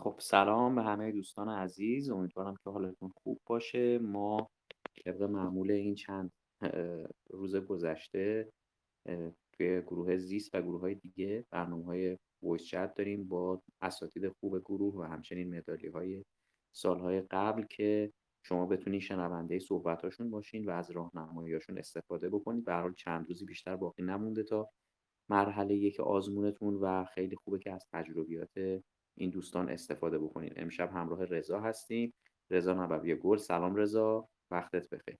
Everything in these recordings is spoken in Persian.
خب سلام به همه دوستان عزیز. امیدوارم که حالتون خوب باشه. ما طبق معمول این چند روز گذشته توی گروه زیست و گروه های دیگه برنامه های ویس چت داریم با اساتید خوب گروه و همچنین مدالی های سالهای قبل که شما بتونید شنونده صحبتاشون باشین و از راهنماییاشون استفاده بکنید. به حال چند روزی بیشتر باقی نمونده تا مرحله یک آزمونتون و خیلی خوبه که از تجربیات این دوستان استفاده بکنین. امشب همراه رضا هستیم. رضا نبوی گل. سلام رضا. وقتت بخیر.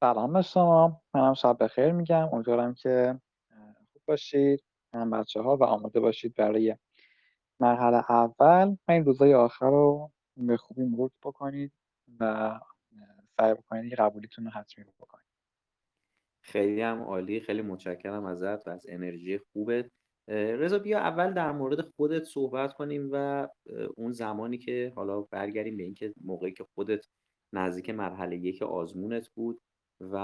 سلام به شما. منم شب بخیر میگم. امیدوارم که خوب باشید. من بچه ها و آماده باشید برای مرحله اول. من این روزای آخر رو به خوبی مرور بکنید و سعی بکنید قبولیتون رو حتمی بکنید. خیلی هم عالی. خیلی متشکرم ازت و از انرژی خوبت. رضا بیا اول در مورد خودت صحبت کنیم و اون زمانی که حالا برگردیم به اینکه موقعی که خودت نزدیک مرحله یک آزمونت بود و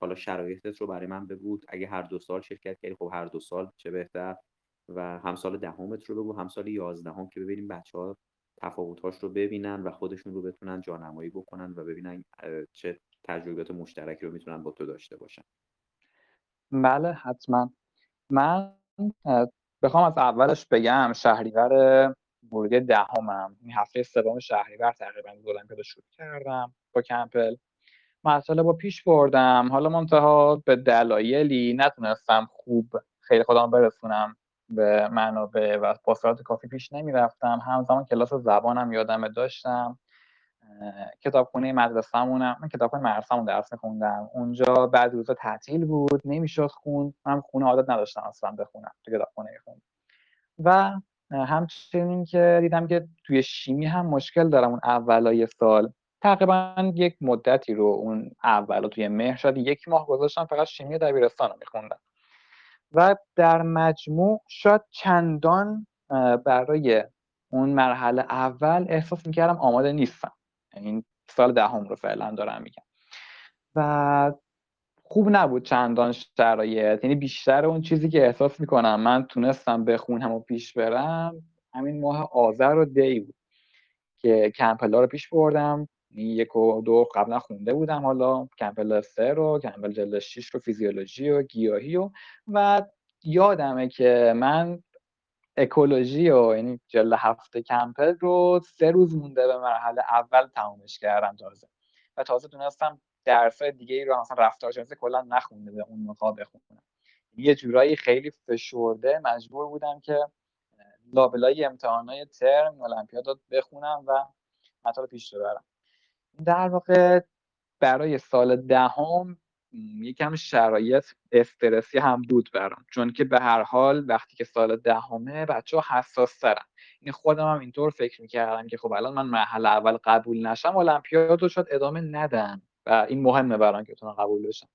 حالا شرایطت رو برای من بگو. اگه هر دو سال شرکت کردی خب هر دو سال چه بهتر؟ و هم سال دهمت رو بگو هم سال یازدهم که ببینیم بچه ها تفاوتاش رو ببینن و خودشون رو بتونن جانمایی بکنن و ببینن چه تجربیات مشترکی رو می‌تونن با تو داشته باشن. بله حتما. من بخوام از اولش بگم شهریور ورودی دهمم. این هفته سوم شهریور تقریبا المپیاد شروع کردم با کمپل. مسئله با پیش بردم. حالا منتها به دلایلی نتونستم خوب خیلی خودم برسونم به منابع و با کافی پیش نمی‌رفتم. همزمان کلاس زبانم یادم داشتم. کتابخونه مدرسه‌مونم من کتابخونه مدرسه‌مون درس میخوندم. اونجا بعد روزا تعطیل بود نمی‌شد خون. من خونه عادت نداشتم اصلا بخونم تو کتابخونه میخوندم. و همچنین که دیدم که توی شیمی هم مشکل دارم اون اولای سال. تقریبا یک مدتی رو اون اولا توی مهر شاید یک ماه گذاشتم فقط شیمی دبیرستان رو میخوندم. و در مجموع شاید چندان برای اون مرحله اول احساس می‌کردم آماده نیستم. این سال دهم رو فعلا دارم میگم. و خوب نبود چندان شرایط. یعنی بیشتر اون چیزی که احساس می‌کنم من تونستم بخونم و پیش برم همین ماه آذر و دی بود که کمپلا رو پیش بردم. یک و دو قبلا خونده بودم حالا. کمپل سه رو کمپل جلد 6 رو فیزیولوژی و گیاهی و و یادمه که من اکولوژی و یعنی جلد هفته کمپل رو سه روز مونده به مرحله اول تمامش کردم تازه. و تازه تونستم درس دیگه ای رو مثلا رفتارشناسی کلا نخونده به اون موقع بخونم. یه جورایی خیلی فشرده مجبور بودم که لابلای امتحانای ترم المپیاد بخونم و مطالب پیش ببرم در واقع برای سال دهم یکم شرایط استرسی هم بود برام. چون که به هر حال وقتی که سال دهمه بچه ها حساس ترن این خودم هم اینطور فکر می‌کردم که خب الان من مرحله اول قبول نشم المپیاد رو شاید ادامه ندم و این مهمه برام که بتونم قبول بشم.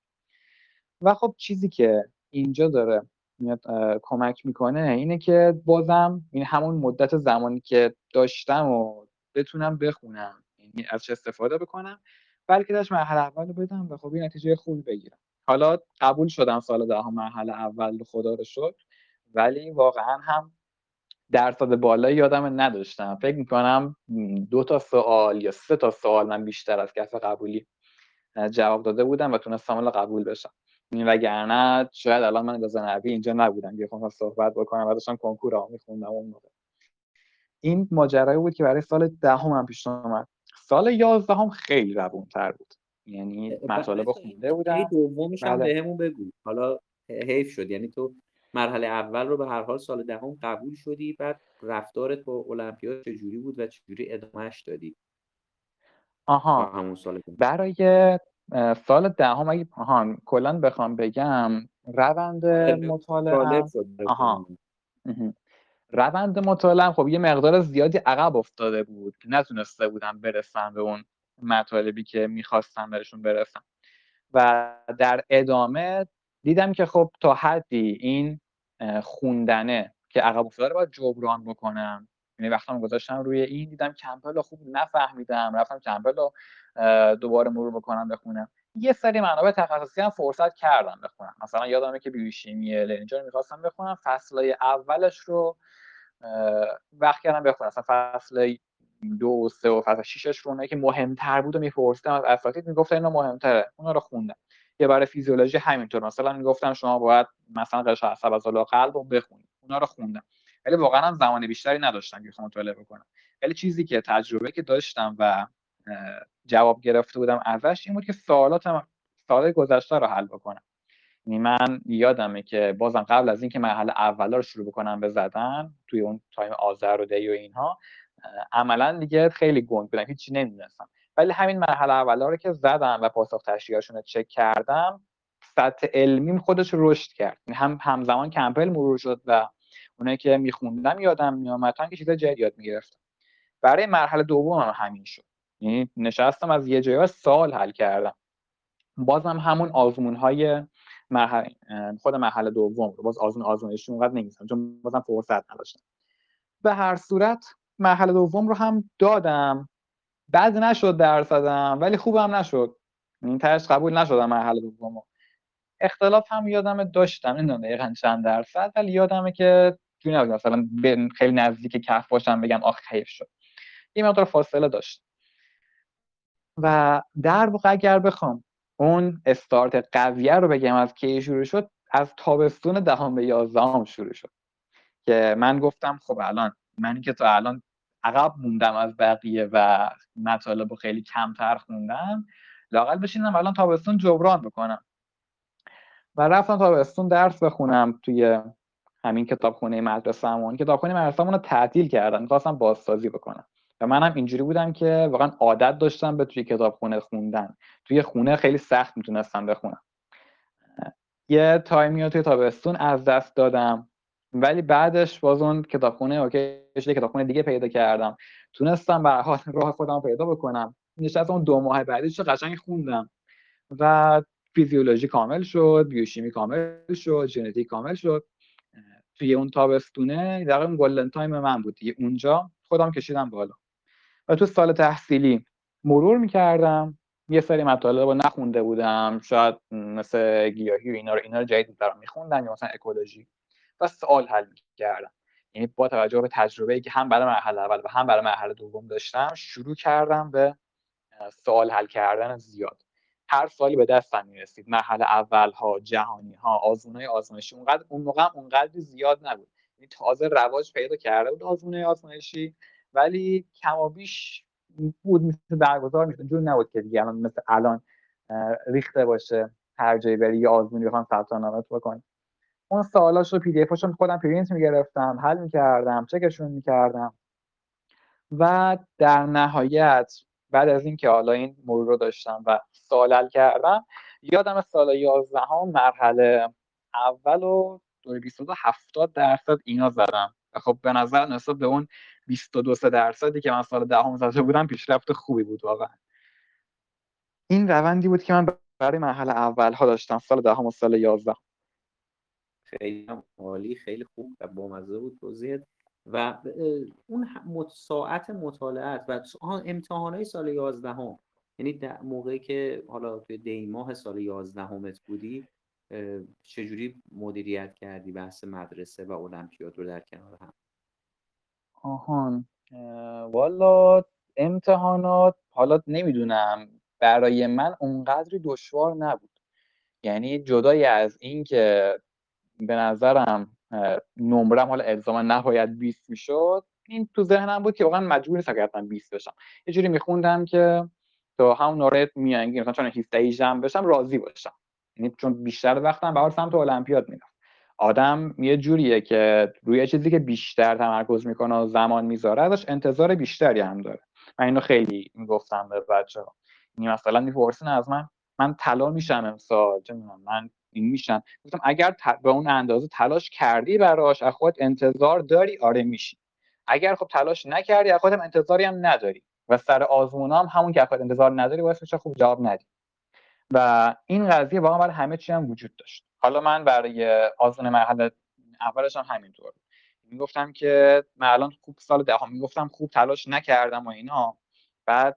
و خب چیزی که اینجا داره میاد کمک می‌کنه اینه که بازم این همون مدت زمانی که داشتم و بتونم بخونم. یعنی از چه استفاده بکنم. بلکه داشت مرحله اول رو بدم و خب این نتیجه خوبی بگیرم. حالا قبول شدم سال دهم مرحله اول خدا رو شد ولی واقعا هم درصد بالایی یادم نداشتم. فکر می‌کنم دو تا سوال یا سه تا سوال من بیشتر از کف قبولی جواب داده بودم و تونستم حالا قبول بشم. وگرنه شاید الان من نبی اینجا نبودم که خواهم صحبت بکنم و داشتم کنکور ها میخوندم اون موقع. این ماجرایی بود که برای سال دهم هم پیش اومد. سال یازدهم خیلی روون تر بود. یعنی مطالب خونده بودم. دومش هم بله. بهمون بگو. حالا حیف شد. یعنی تو مرحله اول رو به هر حال سال دهم قبول شدی بعد رفتارت با المپیاد چجوری بود و چجوری ادامهش دادی؟ آها. همون سال برای سال دهم اگه آها کلا بخوام بگم روند مطالعه آها. روند مطالعه خب یه مقدار زیادی عقب افتاده بود که نتونسته بودم برسم به اون مطالبی که می‌خواستم بهشون برسم و در ادامه دیدم که خب تا حدی این خوندنه که عقب افتاده رو باید جبران بکنم. یعنی وقتی گذاشتم روی این دیدم کمپل رو خوب نفهمیدم. رفتم کمپل رو دوباره مرور بکنم بخونم. یه سری منابع تخصصی هم فرصت کردم بخونم مثلا یادمه که بیوشیمی لنجر می‌خواستم بخونم فصلهای اولش رو وقت کردم بخونم اصلا فصل دو و سه و فصل شیشش رو که مهمتر بود و میپرسیدم از اساتید می‌گفتن اینا مهمتره. اونا رو خوندم یه برای فیزیولوژی همینطور. مثلا می‌گفتم شما باید مثلا قشر عصب از قلب رو بخونید. اونا رو خوندم ولی واقعا هم زمان بیشتری نداشتم که مطالعه بکنم ولی چیزی که تجربه که داشتم و جواب گرفته بودم ازش این بود که سوالاتم سوالات گذشته رو حل بکنم. یعنی من یادمه که بازم قبل از اینکه مرحله اولا رو شروع بکنم به زدن توی اون time آذر و دی و اینها عملا دیگه خیلی گنگ بودم هیچی نمی‌دونستم. ولی همین مرحله اولا رو که زدم و پاسخ تشریحاشون رو چک کردم سطح علمیم خودش رشد کرد. یعنی هم همزمان کمپل مرور شد و اونایی که میخوندم یادم میامد که چیزای جدید یاد می‌گرفتم. برای مرحله دوم هم همین شد. یعنی نشستم از یه جایی سال حل کردم. بازم همون آزمون های مرحله خود مرحله دوم رو باز آزمون آزمایشی اونقدر نمی‌زنم چون بازم فرصت نداشتم. به هر صورت مرحله دوم رو هم دادم. بعد نشد درصدم ولی خوبم نشد. این ترش قبول نشدم مرحله دوم اختلاف هم یادم داشتم. نمی‌دونم دقیقا چند درصد ولی یادمه که مثلا خیلی نزدیک کف باشم بگم آخ خیف شد. این مقدار فاصله داشت. و در واقع اگر بخوام اون استارت قویه رو بگم از کی شروع شد از تابستون دهم به یازدهم شروع شد. که من گفتم خب الان من که تا الان عقب موندم از بقیه و مطالب خیلی کمتر خوندم لاقل بشینم الان تابستون جبران بکنم. و رفتم تابستون درس بخونم توی همین کتابخونه مدرسه‌مون. کتابخونه مدرسه‌مون رو تعطیل کردن می‌خواستم بازسازی بکنم. و منم اینجوری بودم که واقعا عادت داشتم به توی کتابخونه خوندن. توی خونه خیلی سخت می‌تونستم بخونم. یه تایمی توی تابستون از دست دادم. ولی بعدش باز اون کتابخونه اوکی یه کتابخونه دیگه پیدا کردم. تونستم به حال راه خودم پیدا بکنم. نشست اون دو ماه بعدش قشنگ خوندم. و فیزیولوژی کامل شد بیوشیمی کامل شد ژنتیک کامل شد. توی اون تابستونه در اون golden time من بود دیگه. اونجا خودم کشیدم بالا. و تو سال تحصیلی مرور می‌کردم. یه سری مطالب رو نخونده بودم. شاید مثل گیاهی و اینا رو اینا رو جدید برام میخوندم یا مثلا اکولوژی. و سوال حل می‌کردم. یعنی با توجه به تجربه که هم برای مرحله اول و هم برای مرحله دوم داشتم شروع کردم به سوال حل کردن زیاد. هر سالی به دستم می‌رسید. مرحله اول ها جهانی ها آزمون آزمایشی اونقدر اون موقع اونقدر زیاد نبود. یعنی تازه رواج پیدا کرده بود آزمون آزمایشی. ولی کمابیش بود مثل برگزار میشه جور نبود که دیگه الان مثل الان ریخته باشه هر جایی بری یه آزمونی بخوام ثبت نامت بکنی اون سوالاش رو پی دی افشون خودم پرینت می‌گرفتم حل می‌کردم چکشون می‌کردم. و در نهایت بعد از اینکه حالا این مرور رو داشتم و سوال کردم یادم سال 11 مرحله اول و 2022 70 درصد اینا زدم. خب به نظر نسبت به اون 22 درصدی که من سال دهم زده بودم پیشرفت خوبی بود واقعا. این روندی بود که من برای مرحله اول ها داشتم سال دهم و سال 11 خیلی عالی خیلی خوب و بامزه بود توضیحت و اون ساعت مطالعت و امتحان های سال 11 هم. یعنی موقعی که حالا توی دی ماه سال 11 همت بودی چجوری مدیریت کردی بحث مدرسه و المپیاد رو در کنار هم؟ آهان. والا امتحانات حالا نمی‌دونم. برای من اونقدری دشوار نبود. یعنی جدای از این که به نظرم نمرم حالا الزاما نباید 20 می‌شد این تو ذهنم بود که واقعا مجبور نیستم که 20 بشم. یه جوری میخوندم که تو همون نورت میانگی مثلا چون 17 جمع بشم راضی باشم. یعنی چون بیشتر وقتم به سمت المپیاد میرم آدم یه جوریه که روی چیزی که بیشتر تمرکز می‌کنه و زمان می‌ذاره ازش انتظار بیشتری هم داره. من اینو خیلی می‌گفتم به بچه ها یعنی مثلا می‌پرسین از من من طلا میشم امسال من این میشم. گفتم اگر به اون اندازه تلاش کردی براش از خودت انتظار داری آره میشی. اگر خب تلاش نکردی از خودت انتظاری هم نداری. و سر آزمون هم همون که خودت انتظار نداری میشه خوب جواب ندی. و این قضیه واقعا برای همه چی هم وجود داشت. حالا من برای آزمون مرحله اولش هم همینطور. می‌گفتم که من الان خوب سال دهم می‌گفتم خوب تلاش نکردم و اینا. بعد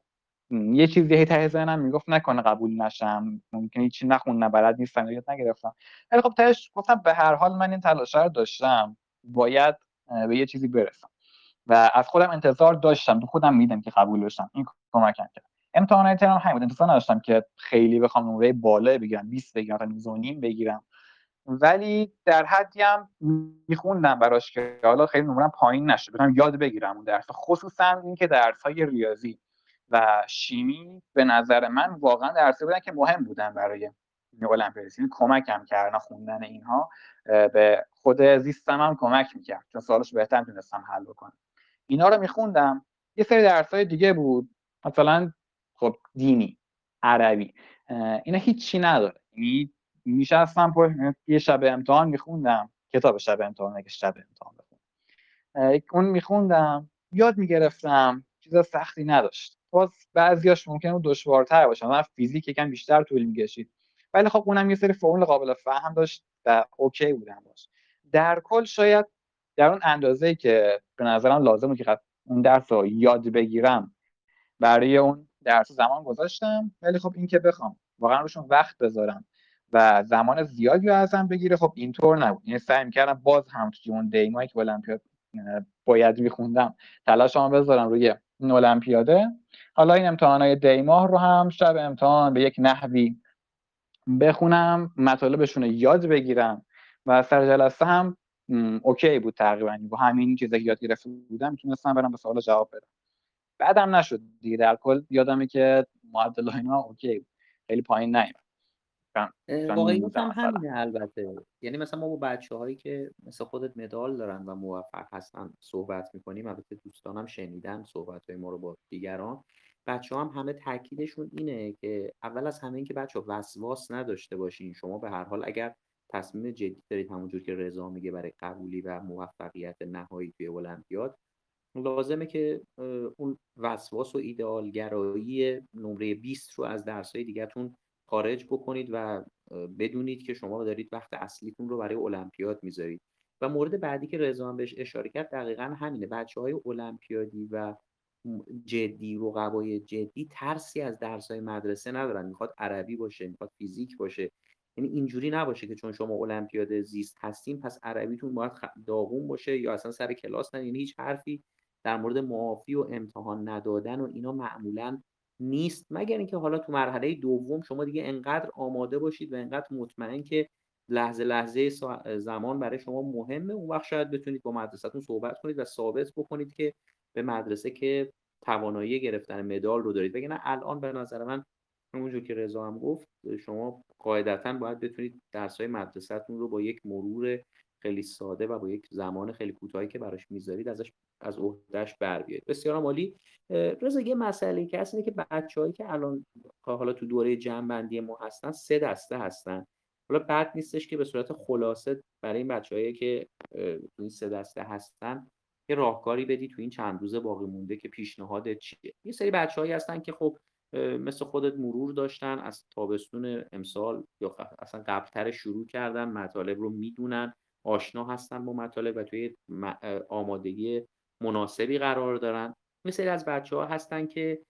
یه چیزی هی ته ذهنم می‌گفت نکنه قبول نشم. ممکنه چی نخوندم بلد نیستم یاد نگرفتم. ولی خب تهش گفتم به هر حال من این تلاش رو داشتم. باید به یه چیزی برسم. و از خودم انتظار داشتم. تو خودم میدم که قبول بشم این کمکم کرد. امتحانات ترم همین بود. انتظار نداشتم که خیلی بخوام نمره بالا بگیرم 20 بگیرم تا بگیرم. ولی در حدی هم میخوندم براش که حالا خیلی نمرم پایین نشه بتونم یاد بگیرم اون درس. خصوصا اینکه درس های ریاضی و شیمی به نظر من واقعا درسی بودن که مهم بودن برای المپیادیسم یعنی کمکم کردن خوندن اینها به خود زیستم هم کمک می‌کرد. چون سوالش بهتر تونستم حل بکنم. اینا رو میخوندم. یه سری درس های دیگه بود. مثلا خب دینی عربی. اینا هیچی نداره. یعنی میشستم یه شب امتحان میخوندم. کتاب شب امتحان اگه شب امتحان بخونم. اون میخوندم. یاد می‌گرفتم. چیز سختی نداشت. باز بعضیاش ممکنه دشوارتر باشه. من فیزیک یکم بیشتر طول می‌کشید. ولی خب اونم یه سری فرمول قابل فهم داشت و اوکی بودم باش. در کل شاید در اون اندازه که به نظرم لازمه که اون درس رو یاد بگیرم برای اون درس زمان گذاشتم. ولی خب این که بخوام واقعا روشون وقت بذارم. و زمان زیادی رو ازم بگیره. خب اینطور نبود. یعنی سعی می‌کردم باز هم توی اون دیمایی که المپیاد باید میخوندم تلاشمو بذارم روی این المپیاده. حالا این امتحانات دی ماه رو هم شب امتحان به یک نحوی بخونم مطالبشون رو یاد بگیرم و سر جلسه هم اوکی بود تقریبا. با همین چیزی که یاد گرفته بودم می‌تونستم برم به سوال جواب بدم. بعدم نشد دیگه. در کل یادمه که معدل اینا اوکی بود. خیلی پایین نیومد. واقعیت هم همینه البته. یعنی مثلا ما با بچه هایی که مثل خودت مدال دارن و موفق هستن صحبت می‌کنیم البته دوستانم شنیدن صحبت های ما رو با دیگران. بچه هم همه تاکیدشون اینه که اول از همه اینکه بچه وسواس نداشته باشین. شما به هر حال اگر تصمیم جدی دارید همونجور که رضا میگه برای قبولی و موفقیت نهایی توی المپیاد لازمه که اون وسواس و ایدئالگرایی نمره 20 رو از درسای دیگهتون خارج بکنید و بدونید که شما دارید وقت اصلیتون رو برای المپیاد می‌ذارید. و مورد بعدی که رضا هم بهش اشاره کرد دقیقا همینه. بچه های المپیادی و جدی رقبای جدی ترسی از درس های مدرسه ندارن. می‌خواد عربی باشه می‌خواد فیزیک باشه. یعنی اینجوری نباشه که چون شما المپیاد زیست هستین پس عربیتون باید داغون باشه یا اصلا سر کلاس نه یعنی هیچ حرفی در مورد معافی و امتحان ندادن و اینا معمولا نیست مگر اینکه حالا تو مرحله دوم شما دیگه انقدر آماده باشید و انقدر مطمئن که لحظه لحظه زمان برای شما مهمه اون وقت شاید بتونید با مدرسهتون صحبت کنید و ثابت بکنید که به مدرسه که توانایی گرفتن مدال رو دارید. بگن الان به نظر من همونجور که رضا هم گفت شما قاعدتا باید بتونید درس های مدرسهتون رو با یک مرور خیلی ساده و با یک زمان خیلی کوتاهی که براش می‌ذارید ازش از عهدهش بر بیاید بسیار عالی. رضا یه مسئله که هست اینه که بچه‌هایی که الان حالا تو دوره جمع ما هستن سه دسته هستن. حالا بد نیستش که به صورت خلاصه برای این بچه‌هایی که این سه دسته هستن یه راهکاری بدی تو این چند روز باقی مونده که پیشنهادت چیه. یه سری بچه‌هایی هستن که خب مثل خودت مرور داشتن از تابستون امسال یا اصلا قبلتر شروع کردن مطالب رو می‌دونن آشنا هستن با مطالب و توی آمادگی مناسبی قرار دارن. مثل از بچه ها هستن که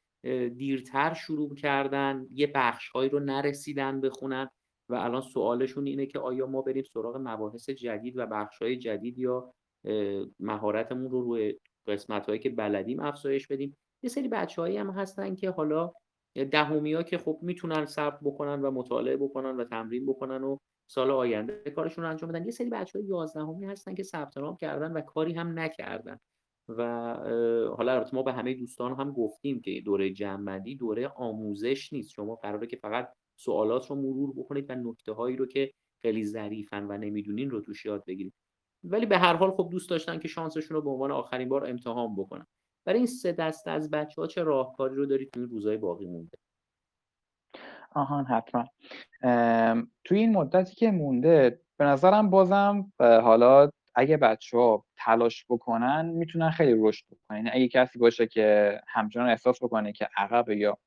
دیرتر شروع کردن یه بخش هایی رو نرسیدن بخونن و الان سوالشون اینه که آیا ما بریم سراغ مباحث جدید و بخش های جدید یا مهارتمون رو روی قسمت هایی که بلدیم افزایش بدیم. یه سری بچه هایی هم هستن که حالا دهمی ها که خب می‌تونن صبر بکنن و مطالعه بکنن و تمرین بکنن و سال آینده کارشون رو انجام بدن. یه سری بچه های یازدهمی هستن که ثبت نام کردن و کاری هم نکردن. و حالا البته ما به همه دوستان هم گفتیم که دوره جنبندی دوره آموزش نیست. شما قراره که فقط سوالات رو مرور بکنید و نکته هایی رو که خیلی ظریفن و نمی‌دونین رو توش یاد بگیرید. ولی به هر حال خب دوست داشتن که شانسشون رو به عنوان آخرین بار امتحان بکنن. برای این سه دسته از بچه ها چه راهکاری رو دارید توی روزهای باقی مونده؟ آهان حتما. توی این مدتی که مونده به نظرم بازم حالا اگه بچه ها تلاش بکنن می‌تونن خیلی رشد بکنن. یعنی اگه کسی باشه که همچنان احساس بکنه که عقب یا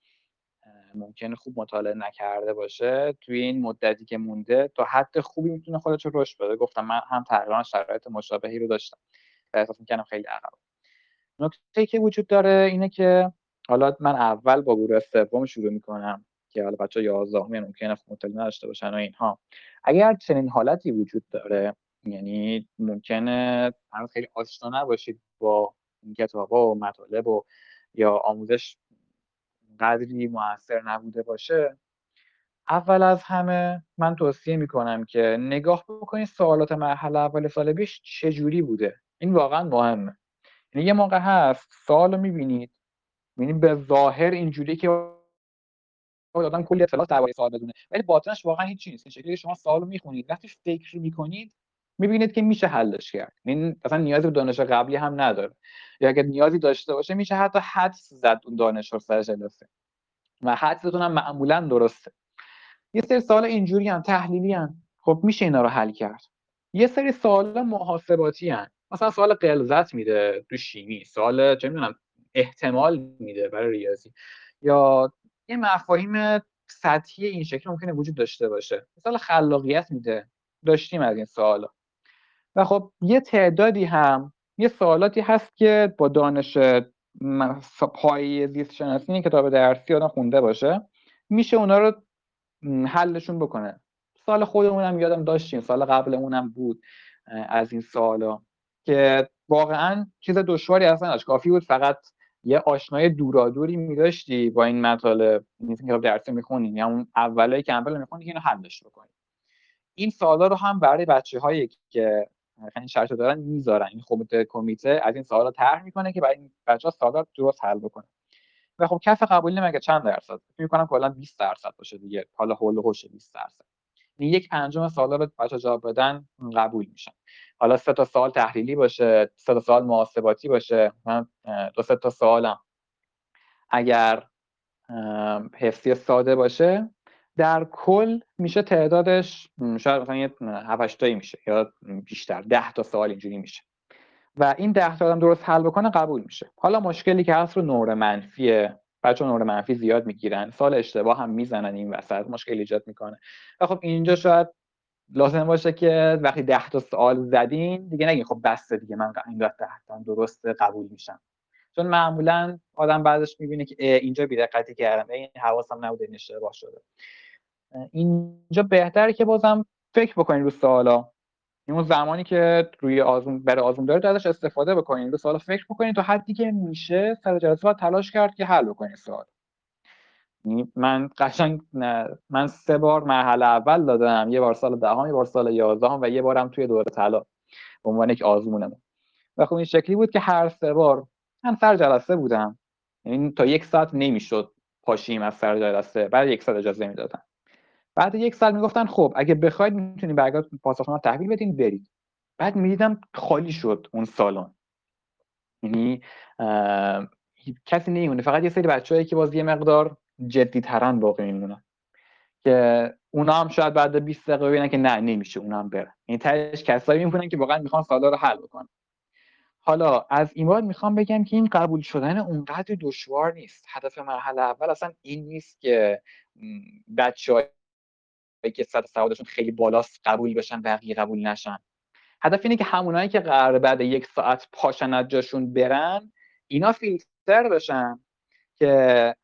ممکنه خوب مطالعه نکرده باشه توی این مدتی که مونده تا حد خوبی می‌تونه خودش رو رشد بده. گفتم من هم تقریبا شرایط مشابهی رو داشتم و احساس می‌کنم خیلی عقب نکته که وجود داره اینه که حالا من اول با گروه سوم شروع می‌کنم که حالا بچه 11 ممکنه خوب مطالعه نداشته باشن و اینها. اگر چنین حالتی وجود داره یعنی ممکنه هنوز خیلی آشنا نباشید با این کتاب و مطالب و یا آموزش قدری موثر نبوده باشه. اول از همه من توصیه می‌کنم که نگاه بکنید سوالات مرحله اول سال بیش چجوری بوده. این واقعا مهمه. یعنی یه موقع هست سوال رو می‌بینید می‌بینید به ظاهر اینجوری که آدم کلی اطلاعات درباره سوال بدونه ولی باطنش واقعا هیچ نیست. این شکلی شما سوال رو می‌خونید وقتی فکر می‌کنید می‌بینید که میشه حلش کرد. این اصلا نیازی به دانش قبلی هم نداره. یا اگر نیازی داشته باشه میشه حتی حدس زد اون دانش رو سر جلسه و حدستون هم معمولا درسته. یه سری سوال اینجوری هم تحلیلی هم. خب میشه اینا رو حل کرد. یه سری سوال محاسباتی هم. مثلا سوال قلزت میده تو شیمی. سوال چه می‌دونم احتمال میده برای ریاضی. یا یه مفاهیم سطحی این شکل ممکنه وجود داشته باشه. مثلا خلاقیت میده. داشتیم از این سوالا. و خب یه تعدادی هم یه سوالاتی هست که با دانش پایی زیست شناسی این کتاب درسی آدم خونده باشه. میشه اونا رو حلشون بکنه. سال خودمون هم یادم داشتیم سال قبلمون بود از این سوالا که واقعا چیز دشواری اصلا داشت کافی بود فقط یه آشنای دورادوری میداشتی با این مطالب این کتاب درسی می‌خونی یا اون اولای کمپل می‌خونی که اینو حلش بکنی. این سوالا رو هم برای بچه هایی که این شرط دارن می‌ذارن. این کمیته کمیته از این سوالا طرح می‌کنه که برای این بچه سوالا درست حل بکنه. و خب کف قبولی مگه چند درصد. فکر می‌کنم کلا 20 درصد باشه دیگه. حالا هول هوش 20 درصد. این یک پنجم سوالا رو بچه جواب بدن قبول میشن. حالا سه تا سوال تحلیلی باشه سه تا سوال محاسباتی باشه. من دو سه تا سوالم. اگر حفظی ساده باشه در کل میشه تعدادش شاید مثلا یه 7 تایی میشه یا بیشتر 10 تا سوال اینجوری میشه. و این 10 تا آدم درست حل بکنه قبول میشه. حالا مشکلی که هست رو نور منفیه بچه نور منفی زیاد می‌گیرن سال اشتباه هم می‌زنن این وسط مشکل ایجاد می‌کنه. و خب اینجا شاید لازم باشه که وقتی 10 تا سوال زدین دیگه نگین خب بسته دیگه من این 10 تا درست قبول میشم. چون معمولا آدم بعدش می‌بینه که اینجا بی‌دقتی کردم این حواسم نبوده این اشتباه شده. اینجا بهتره که بازم فکر بکنید رو سوالا. اون زمانی که روی آزمون برای آزمون دارید ازش استفاده بکنید رو سوالا فکر بکنید تا حدی که میشه سر جلسه تلاش کرد که حل بکنید سوال. یعنی من قشنگ من سه بار مرحله اول دادم. یه بار سال دهم یه بار سال یازدهم و یه بارم توی دوره طلا. به عنوان یک آزمونمون. و خب این شکلی بود که هر سه بار من سر جلسه بودم. یعنی تا یک ساعت نمی‌شد پاشیم از سر جلسه. بعد یک ساعت اجازه می‌دادن بعد یک سال می‌گفتن خب اگه بخواید می‌تونید برگرد پاسخنامه تحویل بدین برید. بعد می‌دیدم خالی شد اون سالن. یعنی کسی نمیمونه. فقط یه سری بچه‌ای که باز یه مقدار جدی ترن باقی میمونن. که اونا هم شاید بعد 20 دقیقه ببینن که نه نمیشه اونا هم برن. یعنی تهش کسایی میمونن که واقعا می‌خوان سوالا رو حل بکنن. حالا از این می‌خوام بگم که این قبول شدن اونقدر دشوار نیست. هدف مرحله اول اصلا این نیست که بچه که سطح سوادشون خیلی بالاست قبول بشن بقیه قبول نشن. هدف اینه که همونایی که قرار بعد یک ساعت پاشن از جاشون برن اینا فیلتر بشن که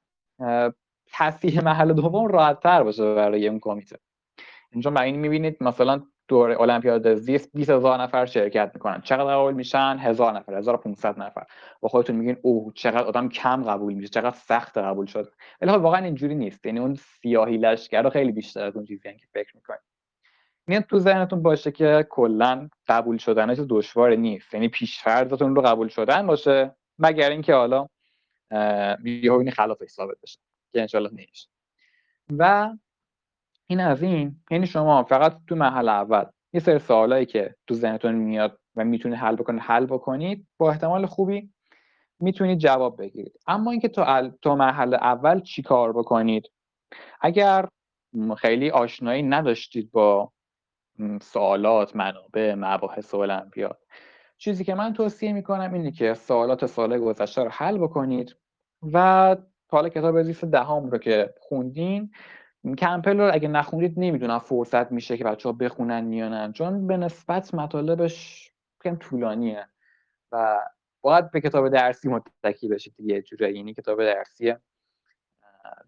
تصحیح محل دوم راحت تر باشه برای اون کمیته. اینجا این می‌بینید مثلا دور المپیاد زیست 20 هزار نفر شرکت می‌کنن. چقدر قبول میشن؟ هزار نفر 1500 نفر. با خودتون میگین اوه چقدر آدم کم قبول میشه چقدر سخت قبول شد. ولی خب واقعا اینجوری نیست. یعنی اون سیاهی لشکر خیلی بیشتر از اون چیزی که فکر می‌کنید. این تو ذهنتون باشه که کلا قبول شدنش دشوار نیست. یعنی پیشفرضتون رو قبول شدن باشه مگر اینکه حالا یهو این خلافش ثابت بشه که انشالله نمیشه. و این از این یعنی شما فقط تو محل اول یه سری سوالایی که تو ذهنتون میاد و می‌تونید حل بکنید حل بکنید با احتمال خوبی می‌تونید جواب بگیرید. اما اینکه تو ال... تو مرحله اول چی کار بکنید؟ اگر خیلی آشنایی نداشتید با سوالات منابع مباحث المپیاد چیزی که من توصیه می‌کنم اینه که سوالات سال گذشته رو حل بکنید و حالا کتاب زیست دهم رو که خوندین کمپل رو اگه نخونید نمی‌دونم فرصت میشه که بچه ها بخونن یا نه. چون به نسبت مطالبش خیلی طولانیه و باید به کتاب درسی متکی بشید دیگه. جوری یعنی کتاب درسی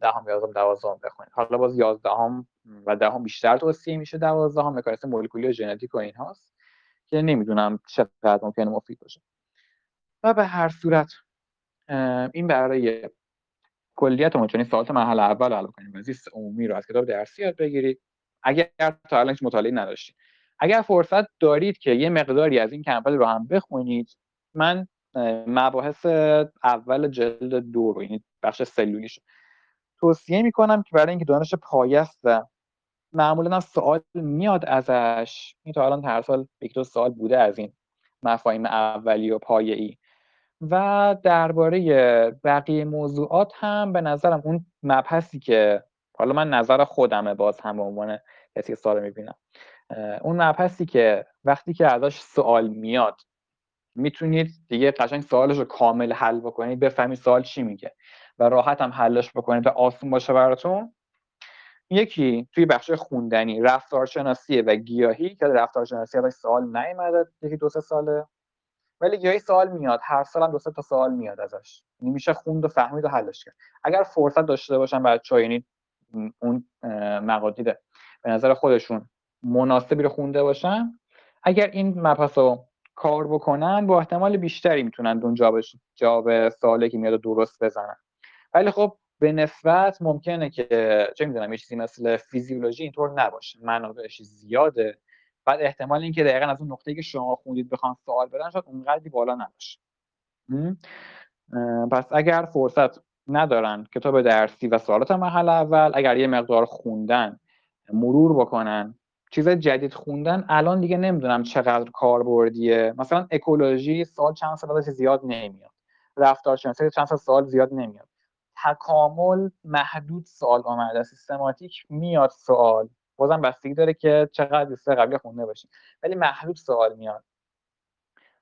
دهم یازدهم دوازدهم بخونید. حالا باز یازدهم و دهم بیشتر توصیه میشه. دوازدهم مکانیسم مولکولی و ژنتیک و این هاست که نمی‌دونم چقدر ممکنه مفید باشه. و به هر صورت این برای کلیت چون سوالات مرحله اول حل کنیم و زیست عمومی رو از کتاب درسی یاد بگیرید. اگر تا الان مطالعه نداشتید. اگر فرصت دارید که یه مقداری از این کمپل رو هم بخونید من مباحث اول جلد دو رو یعنی بخش سلولیش توصیه می‌کنم که برای اینکه دانش پایست و معمولا هم سوال میاد ازش این تا الان هر سال یک دو سال بوده از این مفاهیم اولی و پایه‌ای. و درباره بقیه موضوعات هم به نظرم اون مبحثی که حالا من نظر خودمه باز هم به عنوان کسی که می‌بینم اون مبحثی که وقتی که ازش سوال میاد می‌تونید دیگه قشنگ سوالش رو کامل حل بکنید بفهمید سوال چی میگه و راحت هم حلش بکنید و آسون باشه براتون. یکی توی بخش خوندنی رفتارشناسی و گیاهی که رفتارشناسی ازش سوال نیومده یکی دو سه ساله. ولی گیاهی سوال میاد هر سال هم دو تا سوال میاد ازش. یعنی میشه خوند و فهمید و حلش کرد. اگر فرصت داشته باشن بچه‌ها یعنی اون مقادیر به نظر خودشون مناسبی رو خونده باشن اگر این مبحث رو کار بکنن با احتمال بیشتری می‌تونن اون جواب جواب سوالی که میاد درست بزنن. ولی خب به نسبت ممکنه که چه می‌دونم یه چیزی مثل فیزیولوژی اینطور نباشه. منابعش زیاده. بعد احتمال اینکه دقیقا از اون نقطه‌ای که شما خوندید بخوان سوال بدن شاید اونقدری بالا نباشه. پس اگر فرصت ندارن کتاب درسی و سوالات مرحله اول اگر یه مقدار خوندن مرور بکنن چیز جدید خوندن الان دیگه نمی‌دونم چقدر کاربردیه. مثلا اکولوژی سال چند سال زیاد نمیاد. رفتارشناسی چند سال زیاد نمیاد. تکامل محدود سوال آمده سیستماتیک میاد سوال. بازم بستگی داره که چقدر دوست قبلی خونده باشیم. ولی محدود سوال میاد.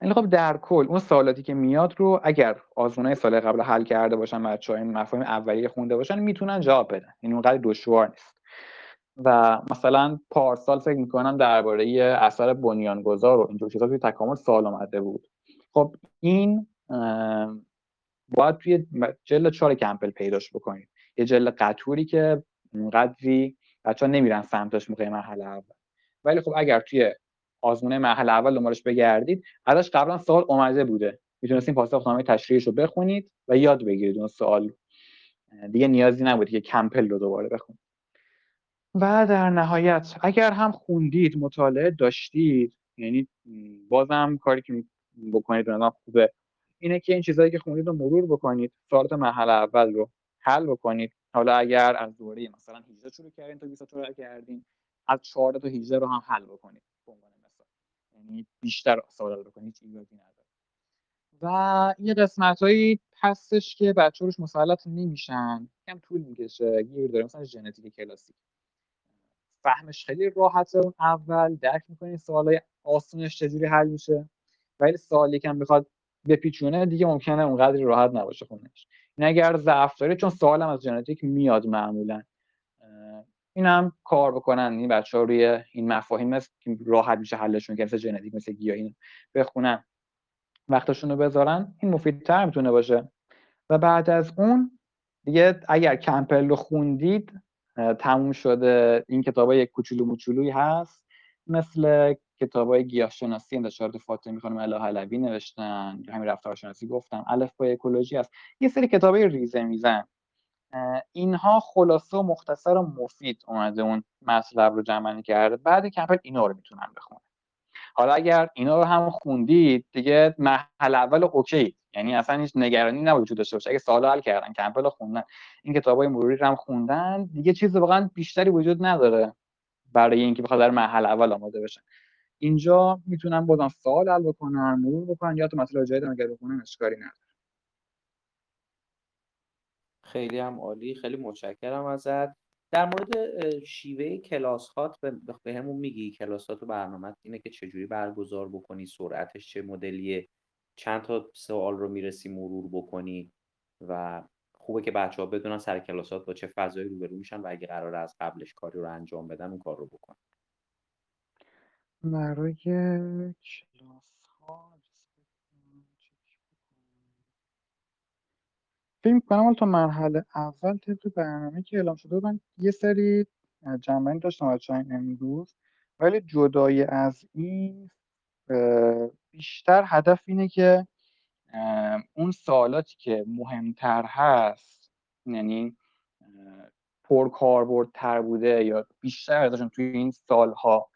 ولی خب در کل اون سوالاتی که میاد رو اگر آزمونای سال قبل حل کرده باشن بچه‌ها این مفاهیم اولیه خونده باشن می‌تونن جواب بدن. این اونقدر دشوار نیست. و مثلا پارسال فکر می‌کنم درباره اثر بنیانگذار و اینجور چیزا توی تکامل سوال آمده بود. خب این باید توی جلد چهار کمپل پیداش بکنید یه جلد قطوری که اونقدری بچه ها نمیرن سمتش موقع مرحله اول. ولی خب اگر توی آزمونه مرحله اول دنبالش بگردید ازش قبلا سوال اومده بوده. می‌تونستین پاسخنامه تشریحش رو بخونید و یاد بگیرید اون سوال دیگه نیازی نبود که کمپل رو دوباره بخونید. و در نهایت اگر هم خوندید مطالعه داشتید یعنی بازم کاری که بکنید به خوبه اینه که این چیزهایی که خوندید رو مرور بکنید سوالات مرحله اول رو حل بکنید. حالا اگر از دوره مثلا 18 شروع کردین تا 24 کردین از 14 تا 18 رو هم حل بکنید به عنوان مثال. یعنی بیشتر سوال بکنید هیچ ایرادی نداره. و یه قسمت هایی هستش که بچه روش مسلط نمیشن. کم طول می‌کشه گیر داره مثلا ژنتیک کلاسیک. فهمش خیلی راحته اون اول درک می‌کنید سوالای آسونش چجوری حل میشه. ولی سوالی که بخواد بپیچونه دیگه ممکنه اونقدر راحت نباشه خونش. این اگر ضعف داره چون سوالم از ژنتیک میاد معمولا. اینم کار بکنن این بچه ها روی این مفاهیم هست که راحت میشه حلشون که مثل ژنتیک مثل گیاهی بخونن. وقتشون رو بذارن این مفیدتر می‌تونه باشه. و بعد از اون دیگه اگر کمپل رو خوندید تموم شده این کتاب های کوچولو موچولوی هست مثل کتاب های گیاهشناسی انتشارات فاطمی خانم اله علوی نوشتن همین رفتارشناسی گفتم. الف با اکولوژی هست یه سری کتاب ریزه میزن. اینها خلاصه و مختصر و مفید اومده اون مطلب رو جمع کرده. بعد کمپل اینا رو می‌تونن بخونن حالا اگر اینا رو هم خوندید دیگه مرحله اول okay. یعنی اصلا هیچ نگرانی نباید وجود داشته باشه. اگه سوال حل کردن کمپل رو خوندن. این کتابای مروری رو هم خوندن. دیگه چیز واقعا بیشتری وجود نداره برای اینکه بخواد در محل اول آماده بشن اینجا می‌تونن بازم سوال حل بکنن مرور بکنن یا تو مسئله جدید اگر بکنن اشکالی نداره خیلی هم عالی خیلی متشکرم ازت. در مورد شیوه کلاس هات به همون میگی کلاس هات و برنامه اینه که چجوری برگزار بکنی سرعتش چه مدلیه چند تا سوال رو می‌رسی مرور بکنی و خوبه که بچه ها بدونن سر کلاسات با چه فضایی روبرو میشن و اگه قرار از قبلش کاری رو انجام بدن اون کار رو بکن. برای کلاس ها فکر تا مرحله اول طبق برنامه که اعلام شده من یه سری جنبندی داشتم بچه امروز. ولی جدای از این بیشتر هدف اینه که اون سوالاتی که مهمتر هست یعنی تر بوده یا بیشتر ازشون توی این سالها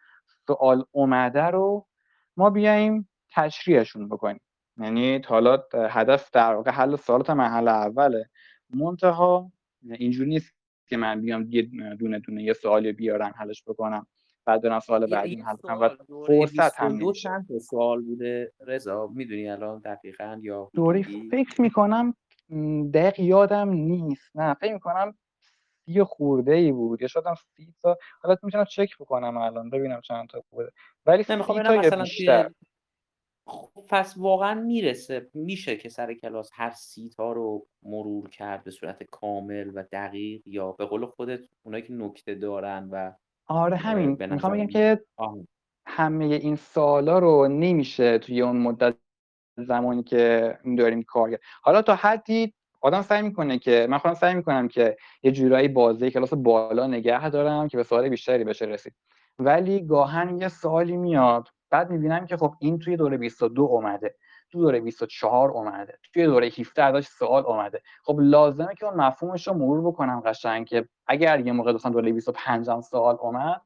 سوال اومده رو ما بیایم تشریحشون بکنیم. یعنی حالا هدف در واقع حل سوالات محل اوله منتها اینجوری نیست که من بیام یه دونه دونه یه سوالی بیارم حلش بکنم بعد برم سوال بعدی حل کنم و فرصت هم دو چند سوال بوده؟ رضا می‌دونی الان دقیقا یا دوره فکر می‌کنم دقیق یادم نیست. نه فکر می‌کنم سی خورده ای بود یا شاید سی تا حالا می‌تونم چک بکنم الان ببینم چند تا بوده ولی سی تا یا بیشتر. خب پس واقعا می‌رسه میشه که سر کلاس هر سیتا رو مرور کرد به صورت کامل و دقیق یا به قول خودت اونایی که نکته دارن و آره همین. می‌خوام بگم که همه این سالا رو نمیشه توی اون مدت زمانی که داریم کار کرد. حالا تا حدی آدم سعی می‌کنه که من خودم سعی می‌کنم که یه جورایی بازه کلاس بالا نگه دارم که به سوال بیشتری بشه رسید. ولی گاهن یه سوالی میاد بعد می‌بینم که خب این توی دوره 22 اومده تو دوره 24 اومده توی دوره 17 داشت سوال اومده. خب لازمه که اون مفهومش رو مرور بکنم قشنگ که اگر یه موقع دوستان دوره 25 هم سوال اومد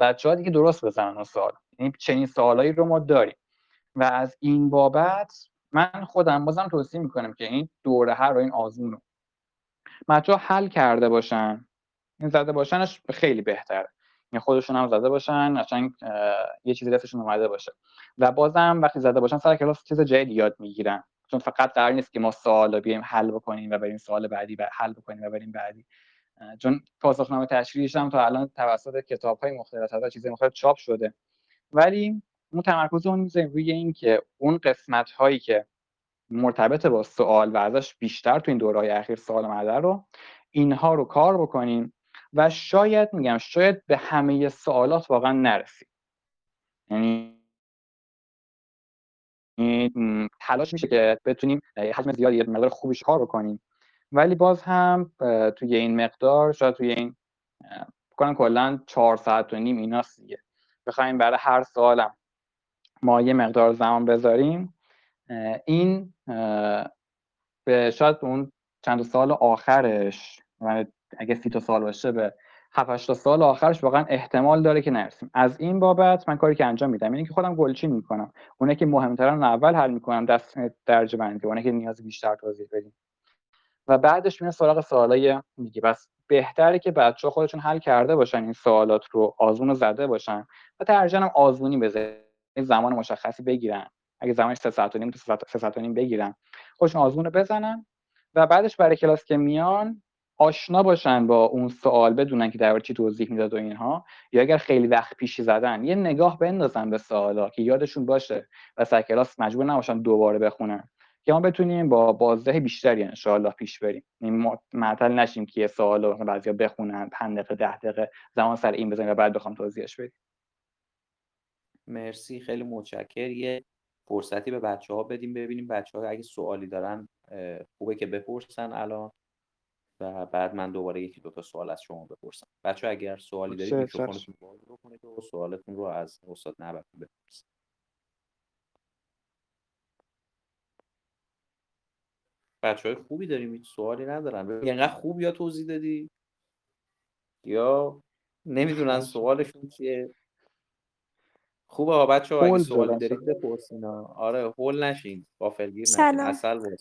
بچه ها دیگه درست بزنن اون سوال. یعنی چنین سوالایی رو ما داریم. و از این بابت من خودم بازم توصیه می‌کنم که این دوره هر رو این آزمون رو بچه حل کرده باشن. این زده باشنش خیلی بهتره یعنی خودشون هم زده باشن قشنگ یه چیزی دستشون اومده باشه. و بازم وقتی زده باشن سر کلاس چیز جدید یاد می‌گیرن. چون فقط قرار نیست که ما سوال بیایم حل بکنیم و بریم سوال بعدی و حل بکنیم و بریم بعدی. چون پاسخنامه تشریحش هم تا الان توسط کتاب های مختلف تا چیز مختلف چاپ شده. ولی اون تمرکز اون می‌ذاریم روی این که اون قسمت هایی که مرتبط با سوال و ازش بیشتر تو این دورهای اخیر سوال مدر رو اینها رو کار بکنیم و شاید میگم شاید به همه سوالات واقعا نرسیم. یعنی تلاش میشه که بتونیم حجم زیادی مقدار خوبیش کار بکنیم. ولی باز هم توی این مقدار شاید توی این بکنم کلا چهار ساعت و نیم ایناست دیگه. بخوایم برای هر سوالم ما یه مقدار زمان بذاریم. این به شاید اون چند سال آخرش اگه سی تا سال باشه به 7 تا سال آخرش واقعا احتمال داره که نرسیم. از این بابت من کاری که انجام میدم اینه که خودم گلچین می‌کنم. اونه که مهمترن اول حل می‌کنم دست درجه بندی اونه که نیاز بیشتر توضیح بدیم. و بعدش میره سراغ سوالای دیگه. بس بهتره که بچه خودشون حل کرده باشن این سوالات رو آزمون زده باشن. و ترجیحاً هم آزمونی بذارن زمان مشخصی بگیرن. اگه زمانش سه ساعت و نیم تا سه ساعت و نیم بگیرن. خودشون آزمون رو بزنن و بعدش برای کلاس که میان آشنا باشن با اون سوال بدونن که در چی توضیح می‌داد و اینها. یا اگر خیلی وقت پیشی زدن یه نگاه بندازن به سوالا که یادشون باشه و سر کلاس مجبور نباشن دوباره بخونن. که ما بتونیم با بازده بیشتری ان پیش بریم. این معطل نشیم که یه سوال بعضیا بخونن 5 دقیقه 10 دقیقه زمان سر این بزنیم و بعد بخوام توضیحش بدیم. مرسی خیلی متشکر یه فرصتی به بچه ها بدیم ببینیم بچه ها اگه سوالی دارن خوبه که بپرسن الان و بعد من دوباره یکی دو تا سوال از شما بپرسم. بچه اگر سوالی دارید میکروفونتون باز بکنید و سوالتون رو از استاد نبت بپرسید. بچه های خوبی داریم هیچ سوالی ندارن. اینقدر خوب یا توضیح دادی؟ یا نمی‌دونن سوالشون چیه؟ خوبه ها بچه ها اگه سوالی دارید بپرسین. آره هول نشین. غافلگیر نشین. سلام. اصل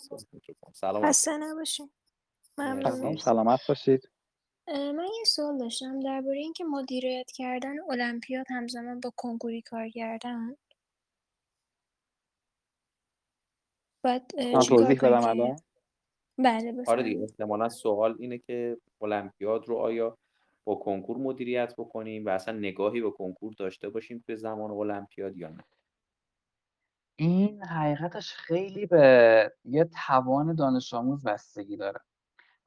سلام خسته نباشین. ممنون. سلامت باشید. من یه سوال داشتم درباره اینکه مدیریت کردن المپیاد همزمان با کنکوری کار کردن. بعد توضیح بدم الان؟ بله آره دیگه احتمالا سوال اینه که المپیاد رو آیا با کنکور مدیریت بکنیم و اصلا نگاهی به کنکور داشته باشیم توی زمان المپیاد یا نه. این حقیقتش خیلی به یه توان دانش آموز بستگی داره.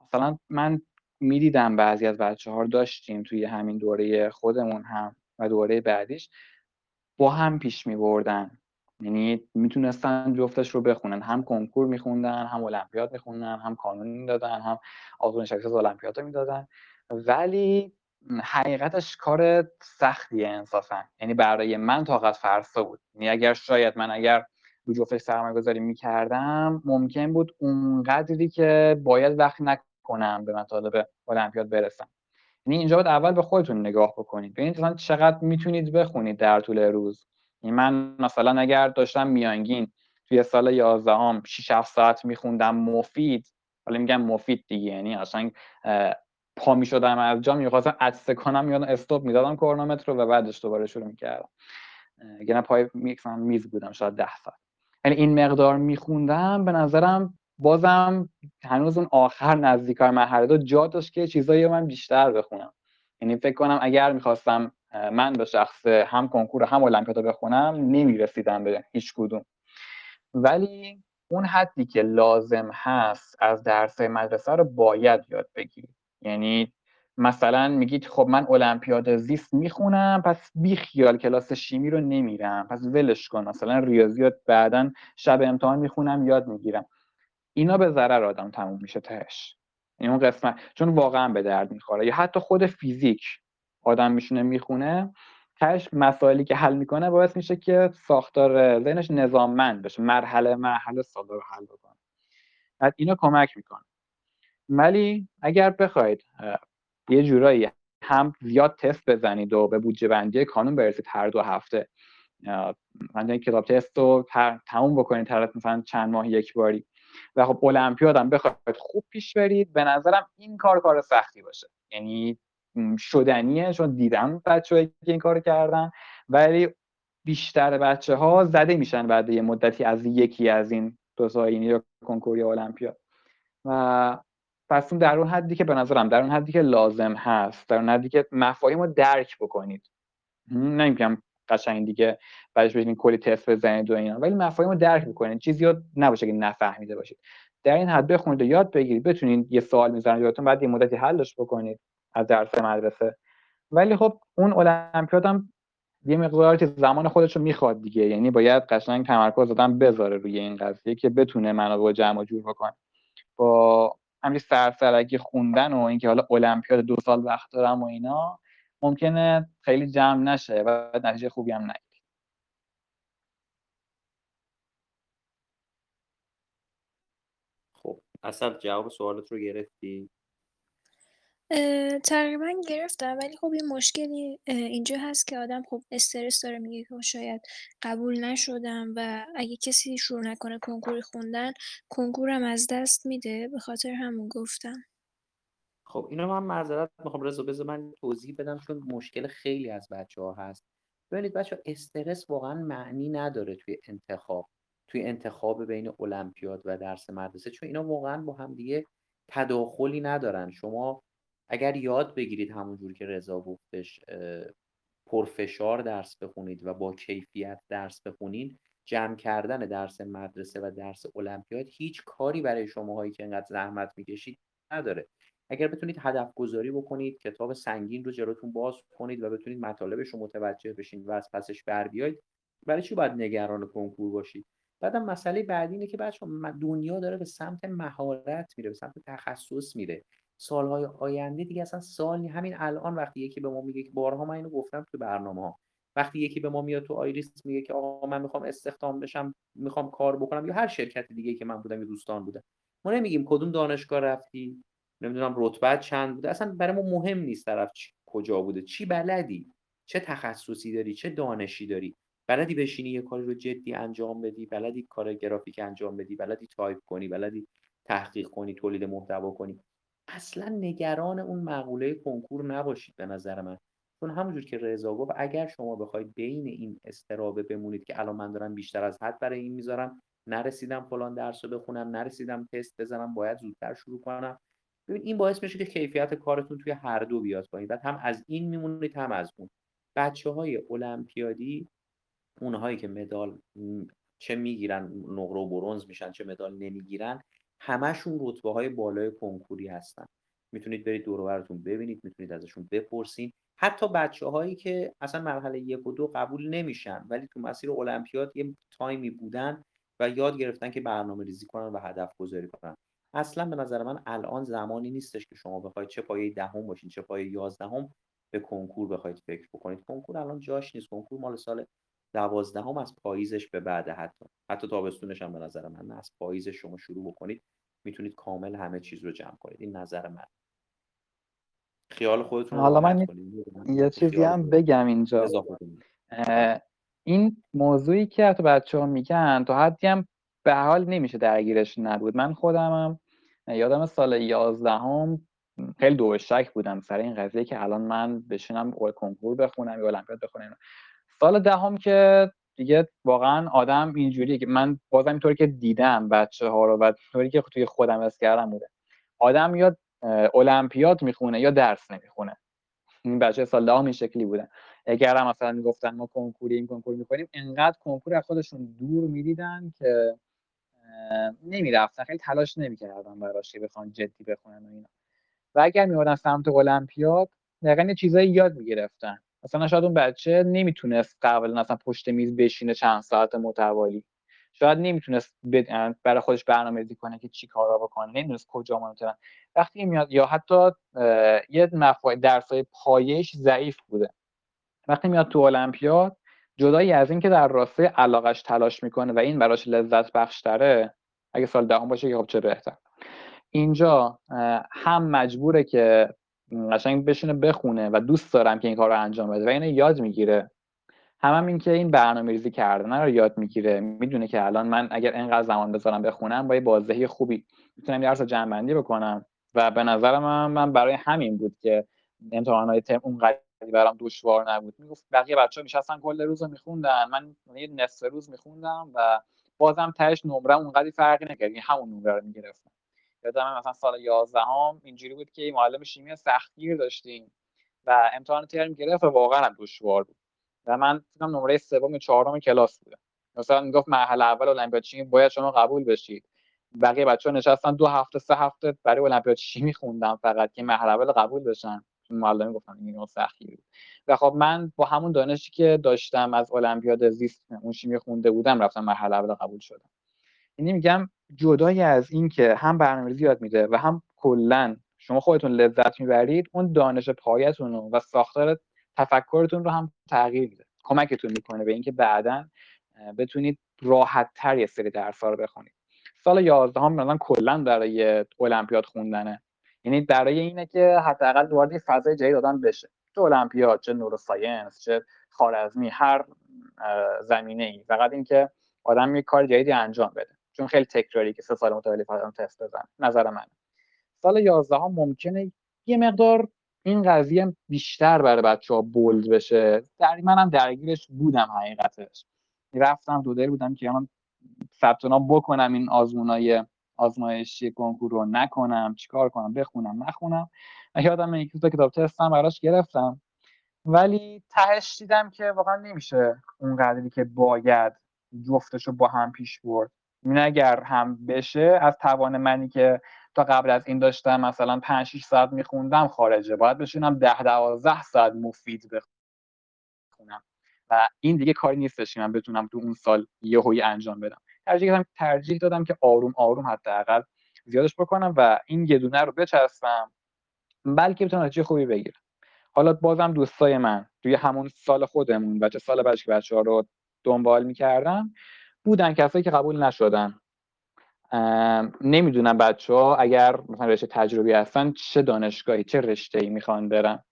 مثلا من می‌دیدم بعضی از بچه ها داشتیم توی همین دوره خودمون هم و دوره بعدیش با هم پیش می بردن یعنی می‌تونستن جفتش رو بخونن. هم کنکور میخوندن هم المپیاد میخوندن هم کانون می‌دادن هم آزمون شخص از المپیاد می‌دادن. ولی حقیقتش کار سختیه انصافا یعنی برای من طاقت فرسا بود. یعنی اگر شاید من اگر رو جفتش سرمایه گذاری می‌کردم ممکن بود اونقدری که باید وقت نکنم به مطالب المپیاد برسم. یعنی اینجا باید اول به خودتون نگاه بکنید. ببینید مثلا چقدر می‌تونید بخونید در طول روز. یعنی من مثلا اگر داشتم میانگین توی سال 11 هم 6 7 ساعت میخوندم مفید حالا میگم مفید دیگه یعنی اصلا پا می‌شدم از جا می‌خواستم عدسه کنم یا استوب می‌دادم کرونومتر رو و بعدش دوباره شروع می‌کردم. یعنی پای میز بودم شاید 10 ساعت. یعنی این مقدار میخوندم به نظرم بازم هنوز اون آخر نزدیک های مرحله دو جا داشت که چیزایی من بیشتر بخونم. یعنی فکر کنم اگر می‌خواستم من به شخص هم کنکور هم المپیاد بخونم نمی‌رسیدم به هیچ کدوم. ولی اون حدی که لازم هست از درس مدرسه رو باید یاد بگیرید یعنی مثلا میگید خب من المپیاد زیست می‌خونم پس بی خیال کلاس شیمی رو نمیرم. پس ولش کن. مثلا ریاضیات بعدا شب امتحان می‌خونم یاد می‌گیرم. اینا به ضرر آدم تموم میشه تهش. این اون قسمت. چون واقعا به درد می‌خوره. یا حتی خود فیزیک آدم میشونه می‌خونه. تهش مسائلی که حل می‌کنه باعث میشه که ساختار ذهنش نظاممند بشه. مرحله مرحله ساده رو حل بکنه. بعد اینا کمک می‌کنه. ولی اگر بخواید یه جورایی هم زیاد تست بزنید و به بودجه بندی کانون برسید هر دو هفته من کتاب تست رو تموم بکنید طرف مثلا چند ماه یک باری. و خب المپیاد هم بخواید خوب پیش برید به نظرم این کار کار سختی باشه. یعنی شدنیه چون دیدم بچه که این کار کردن ولی بیشتر بچه ها زده میشن بعد یه مدتی از یکی از این دو ساینی یا کنکوری المپیاد. و اون در اون حدی که به نظرم در اون حدی که لازم هست در اون حدی که مفاهیم رو درک بکنید. نمیگم قشنگ دیگه بعدش بشین کلی تست بزنید و اینا ولی مفاهیم رو درک بکنید. چیزی رو نباشه که نفهمیده باشید. در این حد بخونید و یاد بگیرید. بتونید یه سوال می‌زنید یادتون بعد یه مدتی حلش بکنید از درس مدرسه. ولی خب اون المپیاد هم یه مقدار زمان خودش رو می‌خواد دیگه. یعنی باید قشنگ تمرکز دادن بذاره روی این قضیه که بتونه منابع جمع جور بکنه. با همین سرسرگی خوندن و اینکه حالا المپیاد دو سال وقت دارم و اینا ممکنه خیلی جمع نشه و نتیجه خوبی هم نگیرید خب اصلا جواب سوالت رو گرفتی؟ تقریبا گرفتم ولی خب یه مشکلی اینجا هست که آدم خب استرس داره میگه که شاید قبول نشدم و اگه کسی شروع نکنه کنکوری خوندن کنکورم از دست میده به خاطر همون گفتم. خب اینو من معذرت می‌خوام رضا بذار من توضیح بدم چون مشکل خیلی از بچه ها هست. ببینید بچه استرس واقعا معنی نداره توی انتخاب توی انتخاب بین المپیاد و درس مدرسه چون اینا واقعا با هم دیگه تداخلی ندارن. شما اگر یاد بگیرید همونجور که رضا گفتش پرفشار درس بخونید و با کیفیت درس بخونید جمع کردن درس مدرسه و درس المپیاد هیچ کاری برای شماهایی که انقدر زحمت می‌کشید نداره. اگر بتونید هدف گذاری بکنید کتاب سنگین رو جلوتون باز کنید و بتونید مطالبش رو متوجه بشین و از پسش بر بیاید برای چی باید نگران کنکور باشید؟ بعدم مسئله بعدی اینه که بچه دنیا داره به سمت مهارت میره به سمت تخصص میره. سالهای آینده دیگه اصلا سال همین الان وقتی یکی به ما میگه که بارها من اینو گفتم تو برنامه ها وقتی یکی به ما میاد تو آیریس میگه که آقا من می‌خوام استخدام بشم می‌خوام کار بکنم یا هر شرکت دیگه که من بودم یا دوستان بودم ما نمیگیم کدوم دانشگاه رفتی نمی‌دونم رتبه چند بوده اصلا برای ما مهم نیست طرف کجا بوده چی بلدی چه تخصصی داری چه دانشی داری. بلدی بشینی یه کاری رو جدی انجام بدی بلدی کار گرافیک انجام بدی بلدی تایپ کنی بلدی تحقیق کنی تولید محتوا کنی. اصلا نگران اون مقوله کنکور نباشید به نظر من. چون همونجور که رضا گفت اگر شما بخواید بین این استرابه بمونید که الان من دارم بیشتر از حد برای این می‌ذارم نرسیدم فلان درس رو بخونم نرسیدم تست بزنم باید زودتر شروع کنم. ببین این باعث میشه که کیفیت کارتون توی هر دو بیاد پایین. بعد هم از این میمونید هم از اون. بچه های المپیادی اونهایی که مدال چه می‌گیرن نقره و برونز میشن چه مدال نمی‌گیرن همشون رتبه های بالای کنکوری هستن. می‌تونید برید دور ببینید می‌تونید ازشون بپرسین. حتی بچه هایی که اصلا مرحله یک و دو قبول نمیشن ولی تو مسیر المپیاد یه تایمی بودن و یاد گرفتن که برنامه ریزی کنن و هدف گذاری کنن. اصلا به نظر من الان زمانی نیستش که شما بخواید چه پایه دهم باشین چه پایه یازدهم به کنکور بخواید فکر بکنید. کنکور الان جاش نیست. کنکور مال سال دوازدهم از پاییزش به بعد حتی. حتی تابستونش هم به نظر من از پاییزش شما شروع بکنید می‌تونید کامل همه چیز رو جمع کنید. این نظر من. خیال خودتون حالا من یه چیزی هم بگم اینجا. این موضوعی که حتی بچه ها میگن تا حدی هم به حال نمیشه درگیرش نبود. من خودمم یادم سال یازدهم خیلی دو شک بودم سر این قضیه که الان من بشینم کنکور بخونم یا المپیاد بخونم. سال دهم که دیگه واقعا آدم اینجوریه که من بازم اینطوری که دیدم بچه ها رو و طوری که توی خودم از کردم بوده. آدم یا المپیاد می‌خونه یا درس نمی‌خونه. این بچه سال دهم این شکلی بودن اگر هم مثلا می‌گفتن ما کنکوری این کنکور می‌کنیم انقدر کنکور از خودشون دور می‌دیدن که نمی‌رفتن. خیلی تلاش نمی‌کردن براش که بخوان جدی بخونن و اینا. و اگر میوردن سمت المپیاد دقیقا یه چیزایی یاد می‌گرفتن. مثلا شاید اون بچه نمی‌تونست قبل اصلا پشت میز بشینه چند ساعت متوالی. شاید نمی‌تونست برای خودش برنامه ریزی کنه که چی کارا بکنه. نمی‌دونست کجا مانیتورن وقتی میاد یا حتی یه مفاهیم درسای پایش ضعیف بوده. وقتی میاد تو المپیاد جدایی از اینکه در راسته علاقش تلاش می‌کنه و این براش لذت بخش تره اگه سال دهم باشه که خب چه بهتر. اینجا هم مجبوره که قشنگ بشینه بخونه و دوست دارم که این کار رو انجام بده. و اینو یاد می‌گیره. هم, هم این که این برنامه ریزی کردن رو یاد می‌گیره. می‌دونه که الان من اگر اینقدر زمان بذارم بخونم با یه بازدهی خوبی می‌تونم درس جمع بکنم. و به نظر من من برای همین بود که امتحانات ترم اونقدر برام دشوار نبود. می‌گفت بقیه بچه ها میشستن کل روز رو میخوندن. من یه نصف روز میخوندم و بازم تهش نمره اونقدری فرقی نکرد. یعنی همون نمره رو می‌گرفتم. یادم مثلا سال 11 هم اینجوری بود که معلم شیمی سختگیر داشتیم و امتحان ترم گرفت و واقعا هم دشوار بود. و من فکرم نمره سوم چهارم کلاس بودم. مثلا می‌گفت مرحله اول المپیاد شیمی باید شما قبول بشید. بقیه بچه ها نشستن دو هفته سه هفته برای المپیاد شیمی خوندم فقط که مرحله اول قبول بشن معلم گفتم این سختگیر بود. و خب من با همون دانشی که داشتم از المپیاد زیست اون شیمی خونده بودم رفتم مرحله اول قبول شدم. یعنی میگم جدای از این که هم برنامه‌ریزی یاد میده و هم کلا شما خودتون لذت می‌برید اون دانش پایتون و ساختار تفکرتون رو هم تغییر میده. کمکتون می‌کنه به اینکه بعدا بتونید راحت تر یه سری درس رو بخونید. سال 11 هم مثلا کلا برای المپیاد خوندنه. یعنی برای اینه که حداقل وارد فضای جدید آدم بشه. چه المپیاد چه نوروساینس چه خارزمی هر زمینه ای فقط اینکه آدم یه کار جدیدی انجام بده. چون خیلی تکراری که سه سال متوالی فقط تست بزن نظر من سال 11 ها ممکنه یه مقدار این قضیه بیشتر برای بچه ها بولد بشه. در منم درگیرش بودم حقیقتش. رفتم دو بودم که من ثبت بکنم این آزمونای آزمایشی کنکور رو نکنم چیکار کنم بخونم نخونم. یادم یک تا کتاب تستم براش گرفتم. ولی تهش دیدم که واقعا نمیشه اون قدری که باید جفتش رو با هم پیش برد. این اگر هم بشه از توان منی که تا قبل از این داشتم مثلا 5 6 ساعت میخوندم خارجه. باید بشینم 10 12 ساعت مفید بخونم. و این دیگه کاری نیستش که من بتونم تو اون سال یهویی انجام بدم. ترجیح دادم ترجیح دادم که آروم آروم حداقل زیادش بکنم و این یه دونه رو بچسبم. بلکه بتونم نتیجه خوبی بگیرم. حالا بازم دوستای من توی همون سال خودمون بچه سال بعدش که بچه ها رو دنبال می‌کردم بودن کسایی که قبول نشدن. نمی‌دونم بچه ها اگر مثلا رشته تجربی هستن چه دانشگاهی چه رشته ای می‌خوان برن.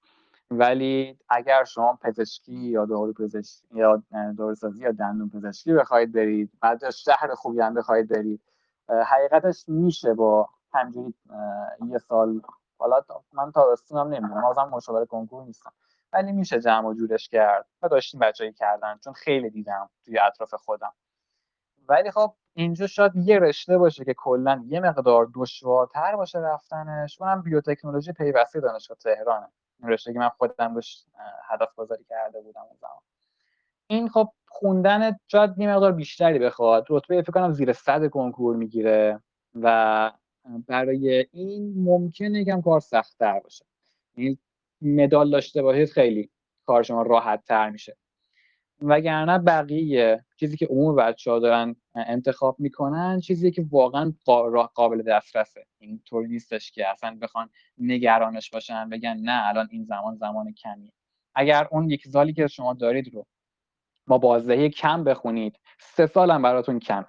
ولی اگر شما پزشکی یا دارو پزشکی یا داروسازی یا دندون پزشکی بخواید برید بعد شهر خوبی هم بخواید برید حقیقتش میشه با همجوری یه سال حالا من تا هم نمی‌دونم بازم مشاور کنکور نیستم. ولی میشه جمع و جورش کرد و داشتیم بچه‌ای کردن چون خیلی دیدم توی اطراف خودم. ولی خب اینجا شاید یه رشته باشه که کلا یه مقدار دشوارتر باشه رفتنش. اونم بیوتکنولوژی پیوسته دانشگاه تهرانه. رشته که من خودم روش هدف گذاری کرده بودم اون زمان. این خب خوندن شاید یه مقدار بیشتری بخواد. رتبه فکر کنم زیر صد کنکور می‌گیره و برای این ممکنه یکم کار سختتر باشه. یعنی مدال داشته باشید خیلی کار شما راحت تر میشه. وگرنه بقیه چیزی که عموم بچه ها دارن انتخاب می‌کنن چیزی که واقعا قابل دسترسه. اینطور نیستش که اصلا بخوان نگرانش باشن بگن نه الان این زمان زمان کمیه. اگر اون یک سالی که شما دارید رو با بازدهی کم بخونید سه سال هم براتون کمه.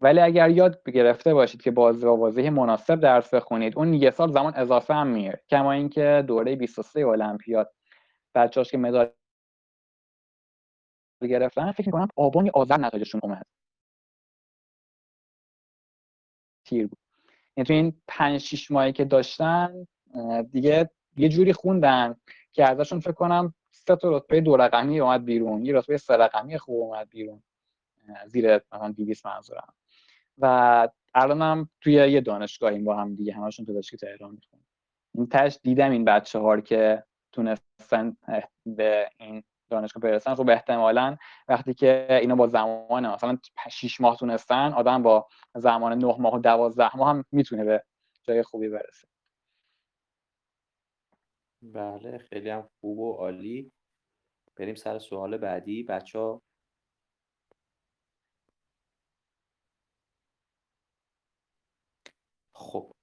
ولی اگر یاد گرفته باشید که باز با بازدهی مناسب درس بخونید اون یه سال زمان اضافه هم میاره کما اینکه دوره 23 المپیاد بچه‌هاش که مدال گرفتن. فکر می‌کنم آبان آذر نتایجشون اومد. تیر بود. یعنی تو این 5 6 ماهی که داشتن دیگه یه جوری خوندن که ازشون فکر کنم سه تا رتبه دو رقمی اومد بیرون. یه رتبه سه رقمی خوب اومد بیرون زیر مثلا 200 منظورم. و الانم توی یه دانشگاهیم با هم دیگه همشون پزشکی تهران می‌خونن. این تش دیدم این بچه ها که تونستن به این دانشگاه برسن خب احتمالا وقتی که اینا با زمان مثلا 6 ماه تونستن آدم با زمان 9 ماه و 12 ماه هم می‌تونه به جای خوبی برسه. بله خیلی هم خوب و عالی. بریم سر سوال بعدی. بچه ها خب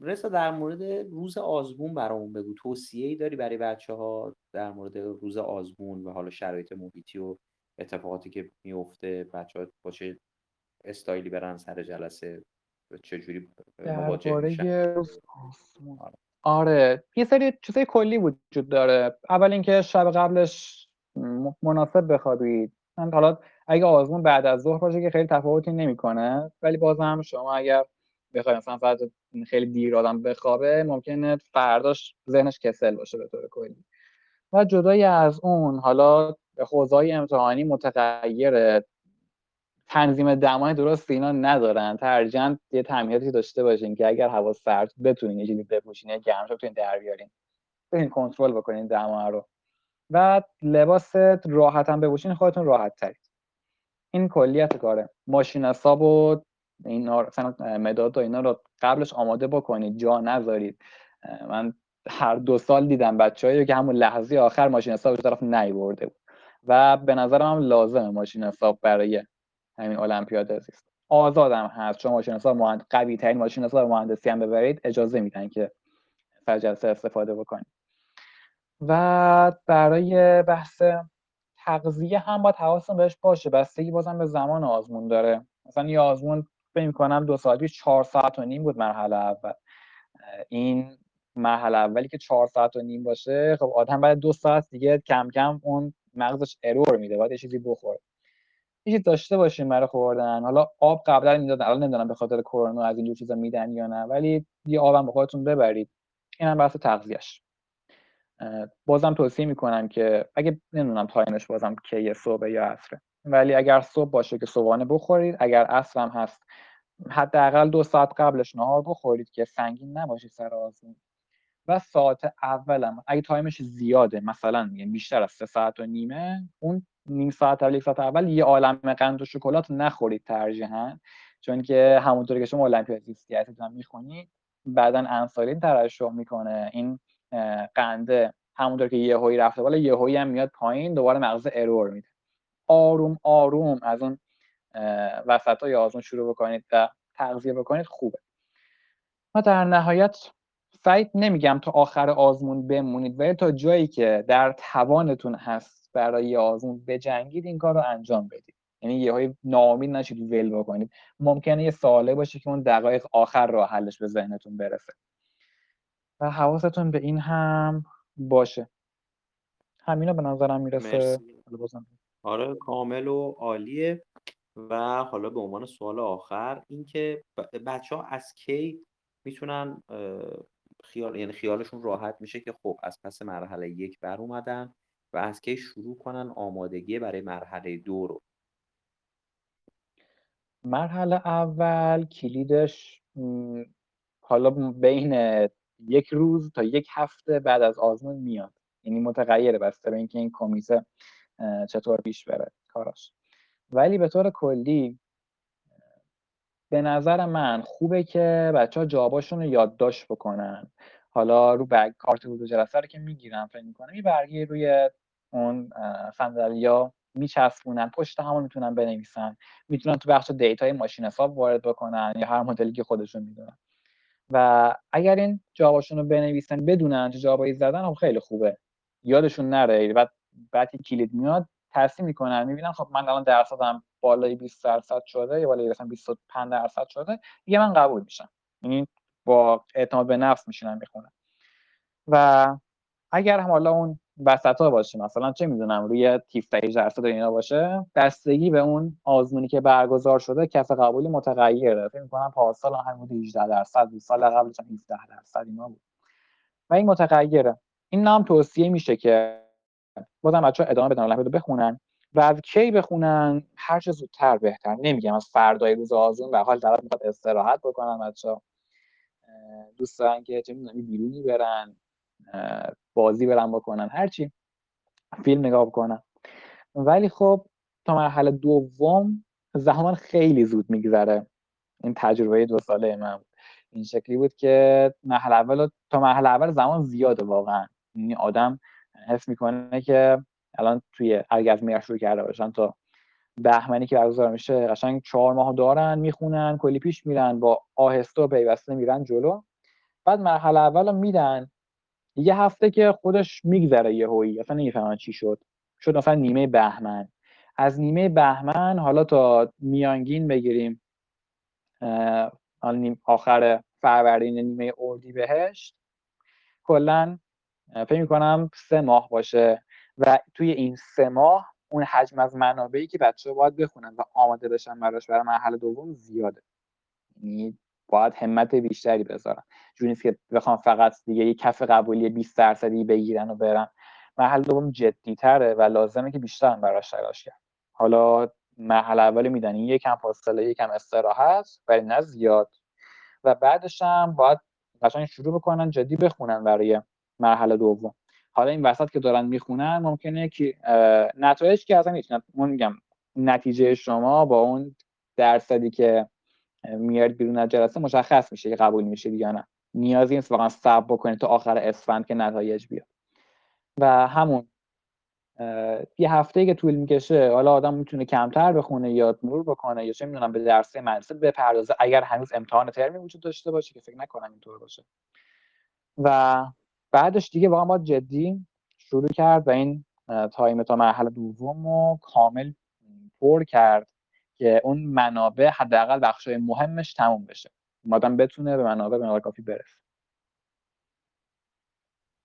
رسا در مورد روز آزمون برامون بگو. توصیه ای داری برای بچه ها در مورد روز آزمون و حالا شرایط محیطی و اتفاقاتی که میفته بچه ها با چه استایلی برن سر جلسه؟ چجوری مواجه میشن؟ آره. آره. یه سری چیزای کلی وجود داره. اول اینکه شب قبلش مناسب بخوابید من حالا اگه آزمون بعد از ظهر باشه که خیلی تفاوتی نمی‌کنه ولی بازم شما اگر بخواید مثلا فقط خیلی دیر آدم بخوابه ممکنه فرداش ذهنش کسل باشه به طور کلی. و جدای از اون حالا حوزه امتحانی متغیر تنظیم دمای درست اینا ندارن. ترجیحاً یه تعمیراتی داشته باشین که اگر هوا سرد بتونین یه چیزی بپوشین یه گرمش بتونین در بیارین. بتونین کنترل بکنین دما رو. و لباس راحت هم بپوشین خودتون راحت ترید این کلیت کاره. ماشین حساب و اینا مثلا مداد و اینا رو قبلش آماده بکنید جا نذارید. من هر دو سال دیدم بچه‌ای که همون لحظه آخر ماشین حساب طرف نیورده بود. و به نظرم هم لازمه ماشین حساب برای همین المپیاد زیست آزادم هست. چون ماشین حساب مهند... قوی ترین ماشین حساب مهندسی هم ببرید اجازه میدن که سر جلسه استفاده بکنید. و برای بحث تغذیه هم باید حواستون بهش باشه. بستگی بازم به زمان آزمون داره. مثلا یه آزمون فکر کنم دو ساعت چهار ساعت و نیم بود مرحله اول. این مرحله اولی که چهار ساعت و نیم باشه خب آدم بعد دو ساعت دیگه کم کم اون مغزش ارور میده باید یه چیزی بخوره. یه داشته باشیم برای خوردن. حالا آب قبلا می‌دادن الان نمی‌دونم به خاطر کرونا از اینجور چیزا میدن یا نه ولی یه آبم به خودتون ببرید. این هم بحث تغذیهش بازم توصیه می‌کنم که اگه نمی‌دونم time ش بازم کی صبح یا عصره ولی اگر صبح باشه که صبحانه بخورید اگر عصر هم هست حداقل دو ساعت قبلش نهار بخورید که سنگین نباشید سر آزمون. و ساعت اولم اگه time ش زیاده مثلا بیشتر از سه ساعت و نیمه اون نیم ساعت اول ساعت اول یه عالم قند و شکلات نخورید ترجیحاً. چون که همونطوری که شما المپیاد زیستیتتون می‌خونید بعدا انسولین ترشح می‌کنه. این قنده همونطور که یهویی رفته بالا یهویی هم میاد پایین دوباره مغز ارور میده. آروم آروم از اون وسط های آزمون شروع بکنید و تغذیه بکنید خوبه. و در نهایت سعید نمیگم تا آخر آزمون بمونید ولی تا جایی که در توانتون هست برای آزمون بجنگید این کار رو انجام بدید. یعنی یه های ناامید نشید ول بکنید. ممکنه یه ساله باشه که اون دقایق آخر راه حلش به ذهنتون برسه. و حواستون به این هم باشه. همینا به نظرم می‌رسه. آره کامل و عالیه. و حالا به عنوان سوال آخر اینکه بچه ها از کی می‌تونن خیال یعنی خیالشون راحت میشه که خب از پس مرحله یک بر اومدن و از کی شروع کنن آمادگی برای مرحله دو رو؟ مرحله اول کلیدش حالا بین یک روز تا یک هفته بعد از آزمون میاد. یعنی متغیره. بسته به اینکه این کمیته چطور پیش بره کاراش. ولی به طور کلی به نظر من خوبه که بچه ها جواباشون رو یادداشت بکنن. حالا رو کارت حضور جلسه رو که می‌گیرن فکر می‌کنم یه برگی روی اون صندلیا میچسبونن پشت همون می‌تونن بنویسن. می‌تونن تو بخش دیتای ماشین حساب وارد بکنن یا هر مدلی که خودشون می‌دونن. و اگر این جوابشون رو بنویسن بدونن چه جوابایی زدن خب خیلی خوبه. یادشون نره. بعد بعد کلید میاد تصمیم می‌کنن می‌بینن خب من الان درصدم بالای 20 درصد شده یا بالای مثلا 25 درصد شده دیگه من قبول میشم. یعنی با اعتماد به نفس میشینن می‌خونن و اگر هم حالا اون وسط ها باشه مثلا چه می‌دونم روی 17 درصد اینا باشه بستگی به اون آزمونی که برگزار شده کف قبولی متغیره. فکر می‌کنم پارسال هم حدود 18 درصد بود. سال قبلش هم 17 درصد اینا بود. و این متغیره. این نام توصیه میشه که بازم بچه ادامه بدن رو بخونن. و از کی بخونن؟ هر چه زودتر بهتر. نمیگم از فردای روز آزمون به حال طرف می‌خواد استراحت بکنن بچه دوست دارن که چه می‌دونم بیرونی برن بازی برن بکنن هرچی فیلم نگاه بکنن. ولی خب تا مرحله دوم زمان خیلی زود میگذره. این تجربه دو ساله من این شکلی بود که مرحله اول تا مرحله اول زمان زیاده واقعا. یعنی آدم حس می‌کنه که الان توی اگه از میار شروع کرده باشن تا بهمنی که برگزار میشه قشنگ چهار ماه دارن می‌خونن کلی پیش میرن با آهسته و پیوسته میرن جلو. بعد مرحله اول میدن. یه هفته که خودش میگذره یه هویی اصلا نمی‌فهمن چی شد. شد مثلا نیمه بهمن. از نیمه بهمن حالا تا میانگین بگیریم آخر فروردین نیمه اردی بهشت کلا فکر می‌کنم سه ماه باشه و توی این سه ماه اون حجم از منابعی که بچه باید بخونن و آماده بشن براش برای مرحله دوم زیاده. یعنی باید همت بیشتری بذارن. جوری نیست که بخوام فقط دیگه یه کف قبولی 20 درصدی بگیرن و برن. مرحله دوم جدی تره و لازمه که بیشتر براش تلاش کرد. حالا مرحله اول میدن یکم فاصله یکم استراحت ولی نه زیاد. و بعدش هم باید قشنگ شروع بکنن جدی بخونن برای مرحله دوم. حالا این وسط که دارن می‌خونن ممکنه که نتایج که اصلا می‌تونن اون میگم نتیجه شما با اون درصدی که میاد بیرون از جلسه مشخص میشه که قبول میشه یا نه. نیازی نیست واقعا صبر بکنید تا آخر اسفند که نتایج بیاد. و همون یه هفته که طول می‌کشه حالا آدم می‌تونه کمتر بخونه یا مرور بکنه یا چه می‌دونم به درسه مدرسه بپردازه اگر هنوز امتحان ترمی وجود داشته باشه که فکر نکنم اینطور باشه. و بعدش دیگه واقعا باید جدی شروع کرد و این time تا مرحله دوم رو کامل پر کرد که اون منابع حداقل بخشای مهمش تموم بشه. آدم بتونه به منابع به کافی برسه.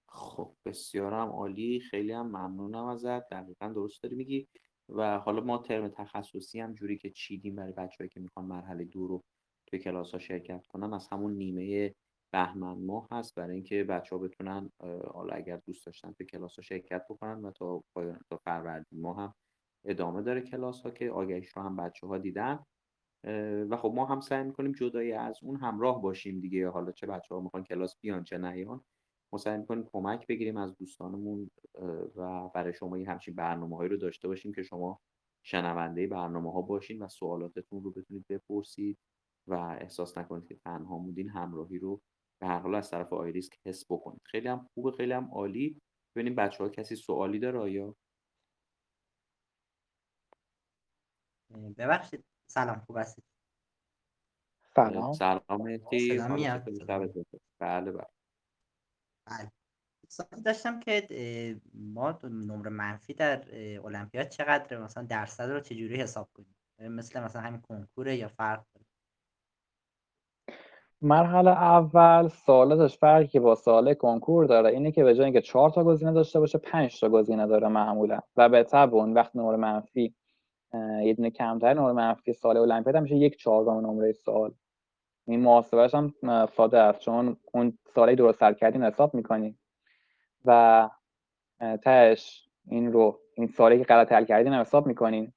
خب بسیارم عالی. خیلی هم ممنونم ازت. دقیقا درست داری میگی. و حالا ما ترم تخصصی هم جوری که چیدیم برای بچه‌ای که می‌خوان مرحله دو رو توی کلاس ها شرکت کنن از همون نیمه بهمن ماه هست برای اینکه بچه ها بتونن حالا اگر دوست داشتن توی کلاس ها شرکت بکنن و تا پایان تا فروردین ماه هم ادامه داره کلاس ها که آگهیش رو هم بچه ها دیدن و خب ما هم سعی می‌کنیم جدای از اون همراه باشیم دیگه حالا چه بچه ها می‌خوان کلاس بیان چه نیان ما سعی می‌کنیم کمک بگیریم از دوستانمون و برای شما این همچین برنامه هایی رو داشته باشیم که شما شنونده برنامه ها باشین و سوالاتتون رو بتونید بپرسید و احساس نکنید که تنها مودین همراهی رو به هر حال از طرف آیریسک حس بکنید. خیلی هم خوبه خیلی هم عالی. ببینیم بچه ها کسی سوالی داره آیا؟ ببخشید. سلام خوب هستید؟ سلام. سلام مهدی. بله بله. بله. داشتم که ما نمره منفی در المپیاد چقدر مثلا درصد رو چجوری حساب کنیم؟ مثل مثلا همین کنکوره یا فرق داره؟ مرحله اول سوالاتش فرقی که با سوال کنکور داره. اینه که به جای اینکه چهار تا گزینه داشته باشه پنج تا گزینه داره معمولا. و به طب اون وقت نمره منفی یه دونه کمتر نمره منفی سال المپیاد میشه یک چهارم نمره سوال. این محاسبهش هم ساده است. چون اون سالی درست سر کردین حساب می‌کنی و تهش این رو این سالی که غلط حل کردین حساب می‌کنین.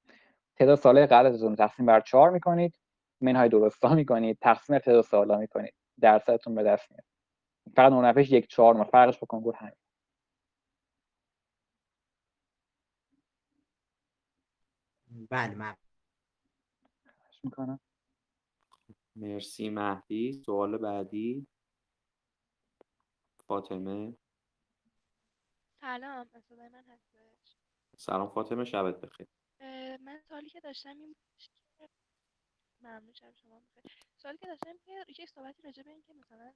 تعداد ساله غلطتون تقسیم بر چهار می‌کنید. منهای درستا می‌کنید تقسیم تعداد سالا می‌کنید. درصدتون به دست میاد. فقط منفش یک چهار فرقش با کنکور همین. بله من می‌کنم. مرسی مهدی. سوال بعدی. فاطمه. سلام من هستش. سلام فاطمه شبت بخیر. من سوالی که داشتم این بودش که ممنون شم شما بخیر. سوالی که داشتم که یک صحبتی راجع به این که مثلا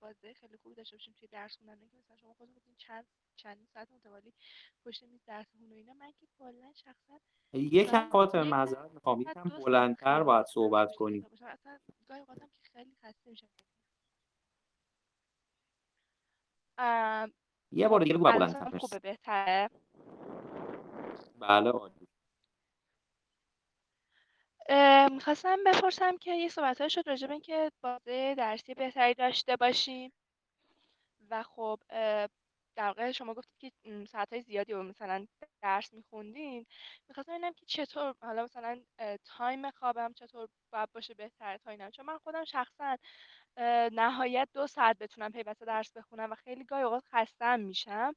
بازه خیلی خوبی داشته باشیم توی درس خوندن که مثلا شما خودتون گفتین چند چندین ساعت متوالی پشت میز درس و اینا. من که کلا شخصا یک من فاطمه یک معذرت می‌خوام. یکم بلندتر باید صحبت پشت کنی کتاب باشم اصلا گاهی اوقاتم که خیلی خسته میشم. یه بار دیگه بگو بلندتر. خوبه بهتره. بله عالی. می‌خواستم بپرسم که یه صحبت شد راجع به اینکه بازه درسی بهتری داشته باشیم. و خب در واقع شما گفتید که م، ساعتهای زیادی رو مثلا درس میخوندین. می‌خواستم ببینم که چطور حالا مثلا time خوابم چطور باید باشه بهتر تا اینم چون من خودم شخصا نهایت دو ساعت بتونم پیوسته درس بخونم و خیلی گاهی اوقات خسته‌م میشم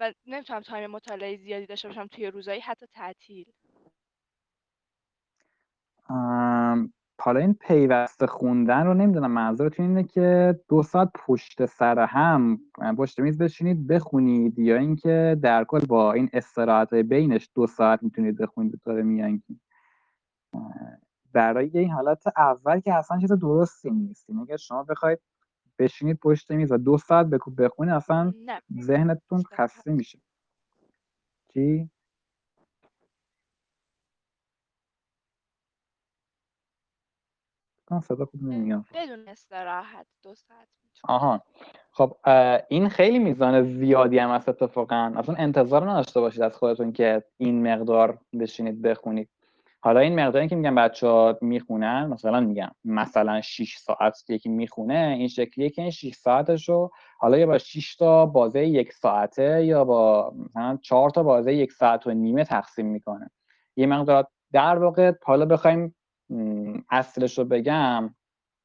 و نمی‌تونم time مطالعه زیادی داشته باشم توی روزایی حتی تعطیل. حالا این پیوسته خوندن رو نمی‌دونم منظورتون اینه که دو ساعت پشت سر هم پشت میز بشینید بخونید یا اینکه در کل با این استراحت بینش دو ساعت می‌تونید بخونید به طور میانگین. برای این حالت اول که اصلا چیز درستی نیست. این اگر شما بخواید بشینید پشت میز و دو ساعت بخونید اصلا ذهنتون خسته میشه. چی؟ کنم صدا خوب نمیاد. بدون استراحت دو ساعت آها. خب این خیلی میزان زیادی هم هست اتفاقا. اصلا انتظار نداشته باشید از خودتون که این مقدار بشینید بخونید. حالا این مقداری که میگم بچه ها می‌خونن مثلا میگم مثلا 6 ساعت یکی می‌خونه این شکلیه که این 6 ساعتش رو حالا یا با 6 تا بازه یک ساعته یا با مثلا 4 تا بازه یک ساعت و نیمه تقسیم می‌کنه. یه مقدار در واقع حالا بخوایم اصلش رو بگم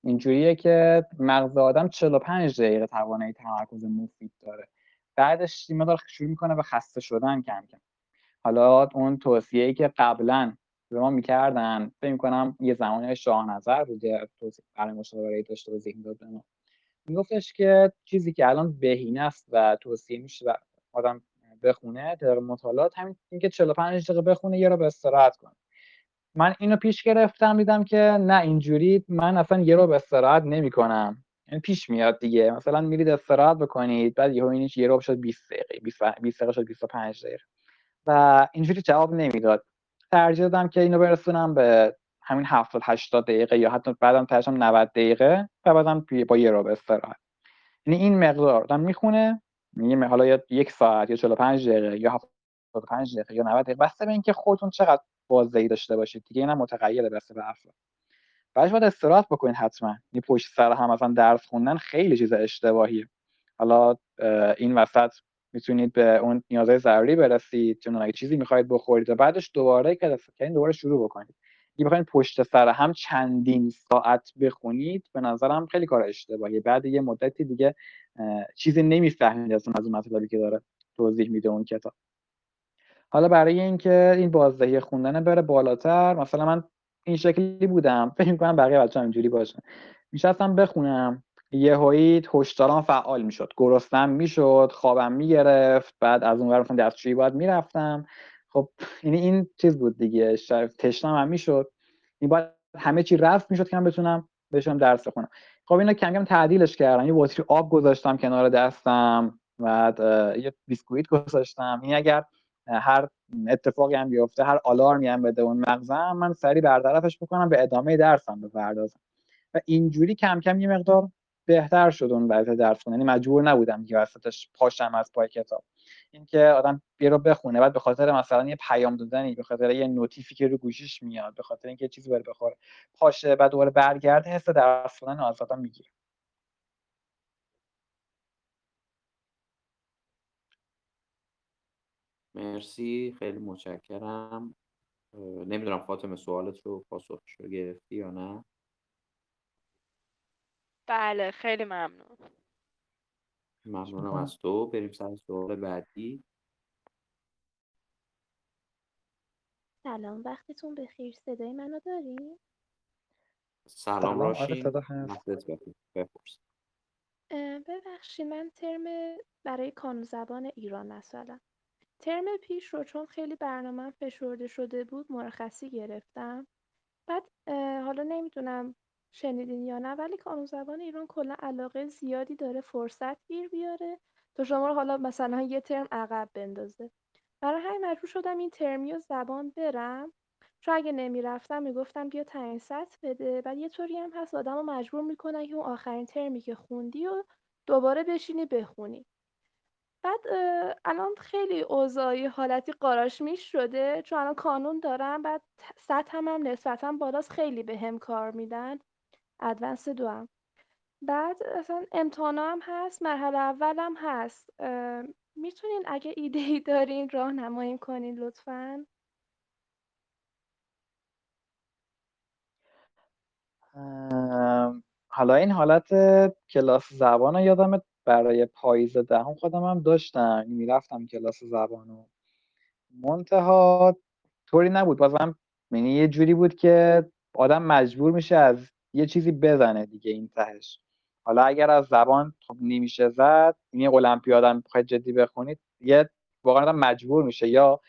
اینجوریه که مغز آدم 45 دقیقه توانایی تمرکز مفید داره. بعدش مقدار شروع می‌کنه به خسته شدن کم کم. حالا اون توصیه ای که قبلا به ما می‌کردن فکر می‌کنم یه زمانی شاه نظر بوده برای مشاوره داشت توضیح می‌داد به میگفتش که چیزی که الان بهینه است و توصیه میشه و آدم بخونه در مطالعات همین اینکه 45 دقیقه بخونه یه رو به استراحت کنه. من اینو پیش گرفتم دیدم که نه اینجوری من اصلا یه رو استراحت نمی‌کنم. این پیش میاد دیگه. مثلا میرید استراحت بکنید بعد یهو اینش یه رو شد 20 دقیقه 20 20 دقیقه شد 25 دقیقه. و اینجوری جواب نمی‌داد. ترجیح دادم که اینو برسونم به همین 70 80 دقیقه یا حتی بعدم تاشم 90 دقیقه و بعدم با یه رو استراحت. یعنی این مقدار آدم می‌خونه. میگه حالا یا یک ساعت یا 45 دقیقه یا 75 دقیقه یا 90 دقیقه. بسته به اینکه خودتون چقدر بازدهی داشته باشید. دیگه اینم متغیره بسته به افراد بعدش باید استراحت بکنید حتما. این پشت سر هم مثلا درس خوندن خیلی چیز اشتباهیه. حالا این وسط می‌تونید به اون نیازهای ضروری برسید. چون اگه چیزی می‌خواید بخورید و بعدش دوباره که این دوباره شروع بکنید. اگه بخواید پشت سر هم چندین ساعت بخونید به نظرم خیلی کار اشتباهیه. بعد یه مدتی دیگه چیزی نمی‌فهمید از اون مطلبی که داره توضیح میده اون کتاب. حالا برای اینکه این بازدهی خوندن بره بالاتر مثلا من این شکلی بودم. فکر کنم بقیه بچه‌ها اینجوری باشن. میشستم بخونم. یهویی هشدارام فعال می‌شد. گرسنم می‌شد خوابم می‌گرفت. بعد از اون مثلا دستشویی باید می‌رفتم. خب یعنی این چیز بود دیگه. تشنم هم می‌شد. این باید همه چی رفت می‌شد که من بتونم بشم درس بخونم. خب اینا کم کم تعدیلش کردم. یه بطری آب گذاشتم کنار دستم. بعد یه بیسکویت گذاشتم. این اگر هر اتفاقی هم بیفته هر آلارمی هم بده اون مغزم من سریع برطرفش بکنم به ادامه درسم بپردازم. و اینجوری کم کم یه مقدار بهتر شد اون وضع درس یعنی مجبور نبودم که وسطش پاشم از پای کتاب. اینکه آدم بیا رو بخونه بعد به خاطر مثلا یه پیام دادنی به خاطر یه نوتیفی که رو گوشیش میاد به خاطر اینکه چیزی بره بخوره پاشه بعد دوباره برگرده حس درس خوندن از آدم می‌گیره. مرسی خیلی متشکرم. نمی‌دونم فاطمه سوالت رو پاسخش رو گرفتی یا نه؟ بله خیلی ممنون. ممنونم از تو. بریم سر سوال بعدی. سلام وقتتون بخیر. صدای منو داریم سلام, سلام. آره راشین. ببخشید من ترم برای کانون زبان ایران مثلا ترم پیش رو چون خیلی برنامه فشرده شده بود مرخصی گرفتم. بعد حالا نمی‌دونم شنیدین یا نه ولی کانون زبان ایران کلا علاقه زیادی داره فرصت گیر بیاره تا شما رو حالا مثلا یه ترم عقب بندازه. برای همین مجبور شدم این ترمی و زبان برم. چون اگه نمی‌رفتم می‌گفتم بیا تعیین سطح بده. بعد یه طوری هم هست آدم رو مجبور می‌کنن که اون آخرین ترمی که خوندی و دوباره بشینی بخونی. بعد الان خیلی اوضاعی حالتی قاراشمیش شده چون الان کانون دارم بعد سطحم هم نسبتا بالاست خیلی به هم کار میدن. ادوانس دو هم. بعد اصلا امتحانا هم هست مرحله اولم هست. می‌تونین اگه ایده ای دارین راهنمایی کنین لطفا. حالا این حالت کلاس زبان رو یادم برای پاییز دهم خودم هم داشتم. می‌رفتم کلاس زبان و منتها طوری نبود. بازم یعنی یه جوری بود که آدم مجبور میشه از یه چیزی بزنه دیگه این تهش. حالا اگر از زبان خب نمیشه زد این یعنی المپیاد هم بخواید جدی بخونید یه واقعا مجبور میشه یا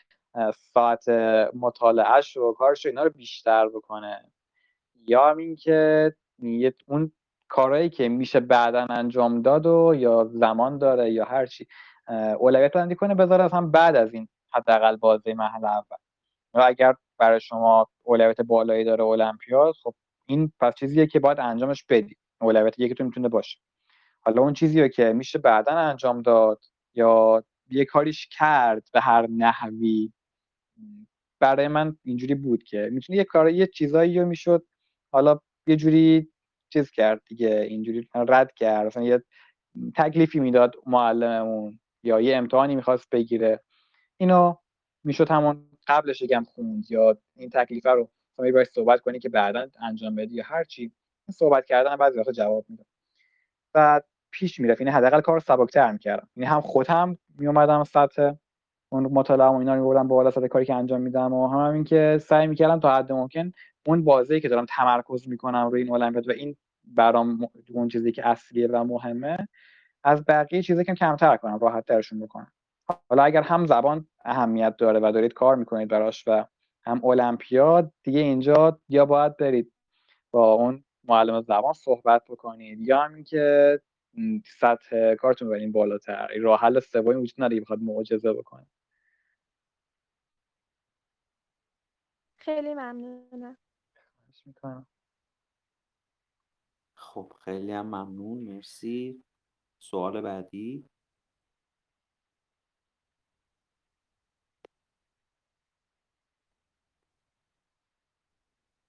ساعت مطالعهش و کارش اینا رو بیشتر بکنه. یا همین که اون کارهایی که میشه بعدا انجام داد و یا زمان داره یا هر چی اولویت بندی کنه بذاره اصلا بعد از این حداقل بازی محل اول. و اگر برای شما اولویت بالایی داره المپیاد خب این پس چیزیه که باید انجامش بدی. اولویت یکیتون می‌تونه باشه. حالا اون چیزیه که میشه بعدا انجام داد یا یه کاریش کرد به هر نحوی برای من اینجوری بود که می‌تونی یه کار یه چیزایی رو می‌شد حالا یه جوری چیز کرد دیگه اینجوری رد کرد. مثلا یه تکلیفی می‌داد معلممون یا یه امتحانی می‌خواست بگیره. اینو می‌شد همون قبلش یکم خوند یا این تکلیفه رو شما باید صحبت کنی که بعدا انجام بدی یا هر چی. صحبت کردن بعضی وقتا جواب میده بعد پیش می‌رفت. یعنی حداقل کار سبکتر می‌کردم. یعنی هم خودم میومدم سطح اون مطالعه و اینا رو میبردم بالا سطح کاری که انجام میدم و هم همین که سعی می‌کردم تا حد ممکن اون بازی که دارم تمرکز می‌کنم روی این المپیاد و این برام اون چیزی که اصلیه و مهمه از بقیه چیزی که کمتر کنم راحت ترشون بکنم. حالا اگر هم زبان اهمیت داره و دارید کار می‌کنید براش و هم المپیاد دیگه اینجا یا باید برید با اون معلم زبان صحبت بکنید یا همین که سطح کارتون برین بالاتر. راه حل سومی وجود نداره بخواد معجزه بکنه خیلی ممنونم. خب خیلی هم ممنون. مرسی. سوال بعدی.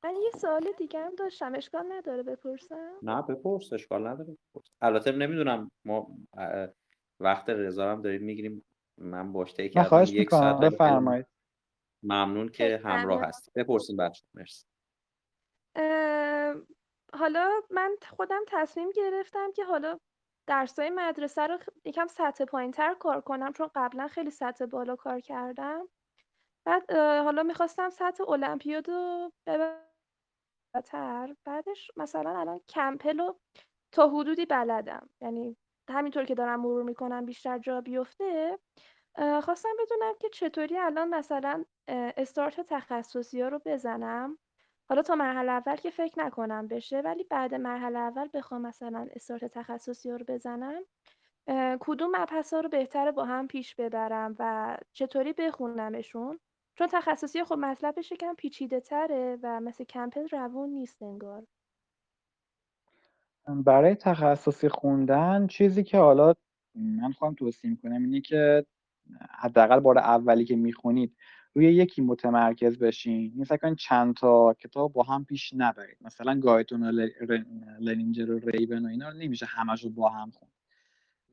من یه سوال دیگه هم داشتم. اشکال نداره بپرسم؟ نه بپرس. اشکال نداره بپرس. البته نمی‌دونم. ما وقت رضا هم داریم می‌گیریم. من باش طی کردم. یک ساعت بفرمایید. ممنون که همراه هستی بپرسیم بچه مرسی. حالا من خودم تصمیم گرفتم که حالا درسای مدرسه رو یکم سطح پایین تر کار کنم چون قبلا خیلی سطح بالا کار کردم. بعد حالا می‌خواستم سطح المپیاد رو تر بعدش مثلا الان کمپل رو تا حدودی بلدم. یعنی همینطور که دارم مرور می‌کنم بیشتر جا بیفته. خواستم بدونم که چطوری الان مثلا استارت تخصصی ها رو بزنم. حالا تا مرحله اول که فکر نکنم بشه ولی بعد مرحله اول بخوام مثلا استارت تخصصی رو بزنم کدوم مبحث رو بهتره با هم پیش ببرم و چطوری بخونمشون؟ چون تخصصی خب مطلبش یکم پیچیده تره و مثل کمپل روون نیست انگار. برای تخصصی خوندن چیزی که حالا من خواهم توصیه می‌کنم اینه که حداقل بار اولی که می‌خونید روی یکی متمرکز بشین. این کنید چند تا کتاب با هم پیش نبرید. مثلا گایتون و لنینجر و ریبن و اینا رو نمیشه همش رو با هم خوند.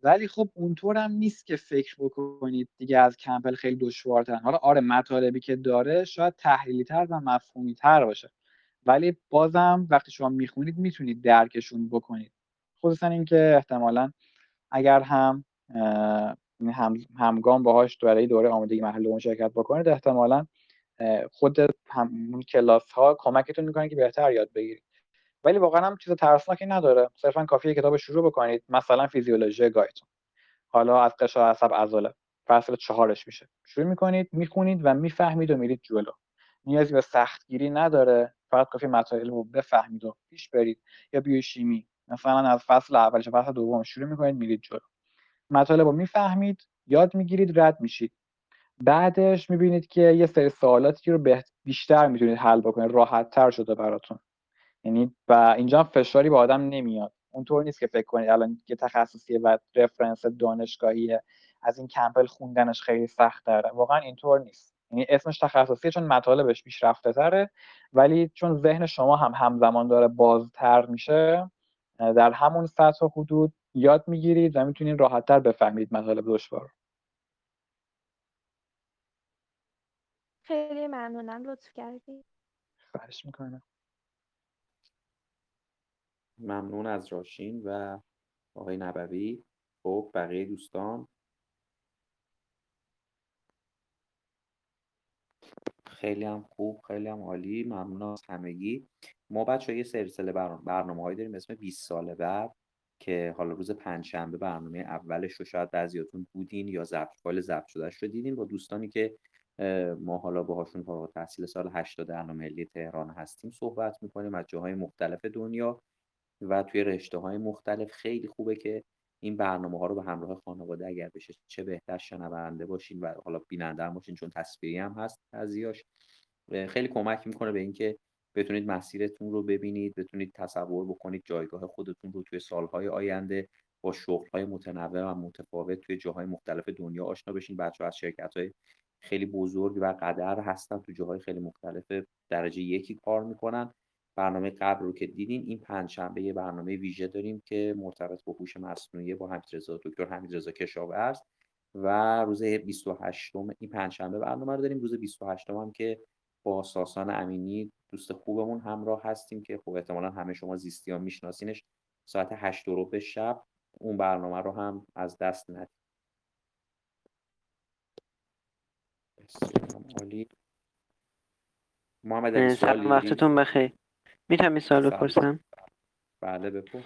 ولی خب اونطور هم نیست که فکر بکنید دیگه از کمپل خیلی دشوارتر حالا آره مطالبی که داره شاید تحلیلی تر و مفهومی تر باشه. ولی بازم وقتی شما می‌خونید می‌تونید درکشون بکنید. خصوصا اینکه احتمالا اگر هم هم همگام باهاش برای دوره آمادگی محل شرکت بکنید. احتمالا خود همون کلاس ها کمکتون می‌کنه که بهتر یاد بگیرید. ولی واقعا هم چیز ترسناکی نداره. صرفا کافیه کتاب شروع بکنید. مثلا فیزیولوژی گایتون. حالا از قشا عصب عضله. فصل چهارش میشه. شروع می‌کنید می‌خونید و می‌فهمید و میرید جلو. نیازی به سختگیری نداره. فقط کافی مطالب رو بفهمید و پیش برید. یا بیوشیمی. مثلا از فصل اولش فصل دوم شروع می‌کنید میرید جلو. مطالب رو می‌فهمید یاد می‌گیرید رد میشید. بعدش می‌بینید که یه سری سوالاتی رو بیشتر می‌تونید حل بکنید راحت تر شده براتون. یعنی و اینجا فشاری به آدم نمیاد. اونطور نیست که فکر کنید الان یه تخصصیه و رفرنس دانشگاهیه از این کمپل خوندنش خیلی سخت داره واقعا اینطور نیست. یعنی اسمش تخصصیه چون مطالبش پیشرفته تره ولی چون ذهن شما هم همزمان داره بازتر میشه در همون سطح و حدود یاد می‌گیرید و می‌تونید راحتتر بفهمید مطالب دشوار خیلی ممنونم. لطف کردی. خواهش می‌کنم. ممنون از راشین و آقای نبوی. خب بقیه دوستان. خیلی هم خوب خیلی هم عالی. ممنون از همگی. ما بچه یه سلسله برنامه هایی داریم اسم 20 سال بعد. که حالا روز پنجشنبه برنامه اولش رو شاید بعضیاتون بودین یا ضبط فایل ضبط شدهش رو دیدین با دوستانی که ما حالا باهاشون فارغ تحصیل سال 80 ملی تهران هستیم صحبت می‌کنیم از جاهای مختلف دنیا و توی رشته های مختلف. خیلی خوبه که این برنامه ها رو به همراه خانواده اگر بشه چه بهتر شنونده باشین و حالا بیننده هم باشین چون تصویری هم هست ازیاش خیلی کمک می‌کنه به اینکه بتونید مسیرتون رو ببینید بتونید تصور بکنید جایگاه خودتون رو توی سالهای آینده با شغلهای متنوع و متفاوت توی جاهای مختلف دنیا آشنا بشین. بچه از شرکت های خیلی بزرگ و قدر هستن تو جاهای خیلی مختلف درجه یکی کار می‌کنن. برنامه قبل رو که دیدین این پنجشنبه یه برنامه ویژه داریم که مرتبط با هوش مصنوعی با حمیدرضا دکتر حمیدرضا کشاورز و روز 28 این پنجشنبه برنامه رو داریم. روز 28 هم که با ساسان امینی دوست خوبمون همراه هستیم که خب احتمالا همه شما زیستی ها میشناسینش. ساعت 8 رو به شب اون برنامه رو هم از دست ندید عالی. محمد سلام وقتتون بخیر. می‌تونم این سوال بپرسم. بله بپرس.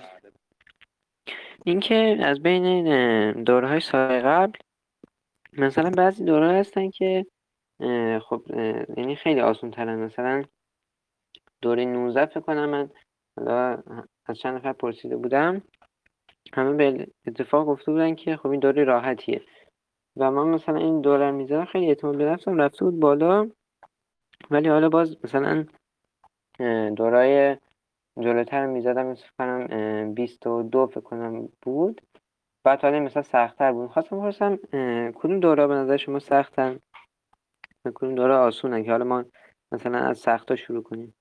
اینکه از بین دوره های سال قبل مثلا بعضی دوره هستن که خب یعنی خیلی آسون ترن مثلا دوره 19 فکر کنم من حالا از چند نفر پرسیده بودم همه به اتفاق گفته بودن که خب این دوره راحتیه. و من مثلا این دوره می‌ذارم خیلی اعتماد به نفسم رفته بود بالا. ولی حالا باز مثلا دورای جلوتر می‌زدم مثل کنم بیست و دو فکر کنم بود. بعد حالا مثلا سختتر بود. خواستم بپرسم کدوم دوره به نظر شما سختن؟ کدوم دوره آسونن که حالا ما مثلا از سخت شروع کنیم؟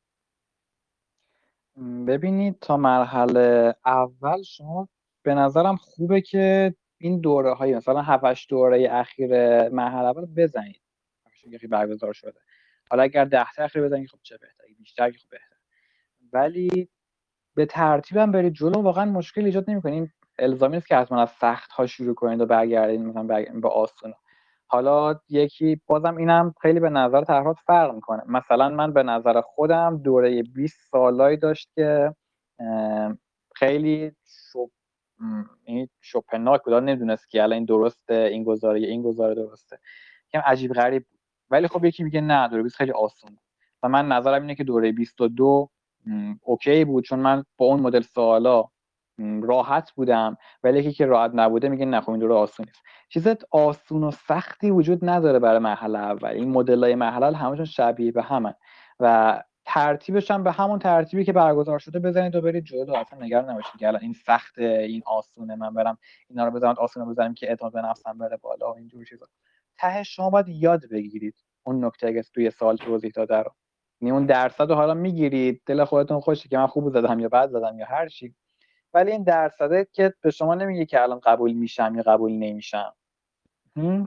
ببینید تا مرحله اول شما به نظرم خوبه که این دوره های مثلا هفتش دوره اخیر مرحله اول بزنید. برگزار شده. حالا اگر ده تا اخیر بزنید خب چه بهتر؟ بیشتر خب بهتر. ولی به ترتیبم برید جلو واقعا مشکل ایجاد نمی‌کنین الزامی نیست که حتما از سخت ها شروع کنید و برگردید مثلا به آسون حالا یکی بازم اینم خیلی به نظر طرفات فرق می‌کنه. مثلا من به نظر خودم دوره 20 سالایی داشت که خیلی شب این شپناک بود. نمی‌دونست که الان این درسته این گزاره این گزاره درسته. کم عجیب غریب ولی خب یکی میگه نه دوره 20 خیلی آسون و من نظرم اینه که دوره 22 اوکی بود. چون من با اون مدل سوالا راحت بودم ولی یکی که راحت نبوده میگه نه خب این دوره آسون نیست. چیز آسون و سختی وجود نداره برای مرحله اول. این مدل های مرحله همشون شبیه به همن. و ترتیبش هم به همون ترتیبی که برگزار شده بزنید و برید جلو. اصلا نگران نباشید که الان این سخت این آسونه. من برم اینا رو بزنم آسون رو بزنم که اعتماد به نفسم بره بالا و اینجور چیزا. ته شما باید یاد بگیرید اون نکته اگه توی سال توضیح داده رو. یعنی اون درصد حالا می‌گیرید. دل خودتون خوشه که من خوب زدم یا بد زدم یا هر چی. ولی این درصده که به شما نمیگه که الان قبول میشم یا قبول نمیشم.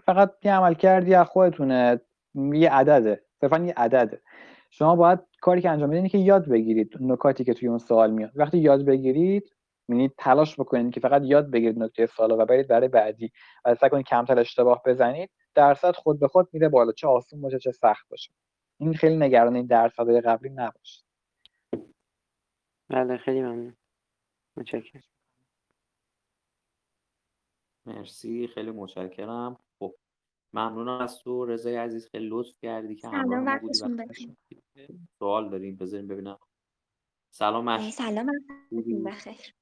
فقط یه عمل کردی از خودتونه. یه عدده. صرفا یه عدده. شما باید کاری که انجام بدین که یاد بگیرید نکاتی که توی اون سوال میاد. وقتی یاد بگیرید یعنی تلاش بکنید که فقط یاد بگیرید نکته سوال و برید برای بعدی. و سعی کنید کمتر اشتباه بزنید. درصد خود به خود میره بالا. چه آسون باشه چه سخت باشه. این خیلی نگران این درصدهای قبلی نباشه بله خیلی ممنون. متشکرم. مرسی خیلی متشکرم. خب ممنونم از تو. رضای عزیز خیلی لطف کردی که همراه بودی. سوال داریم بذاریم ببینم. سلام مش سلام بخیر.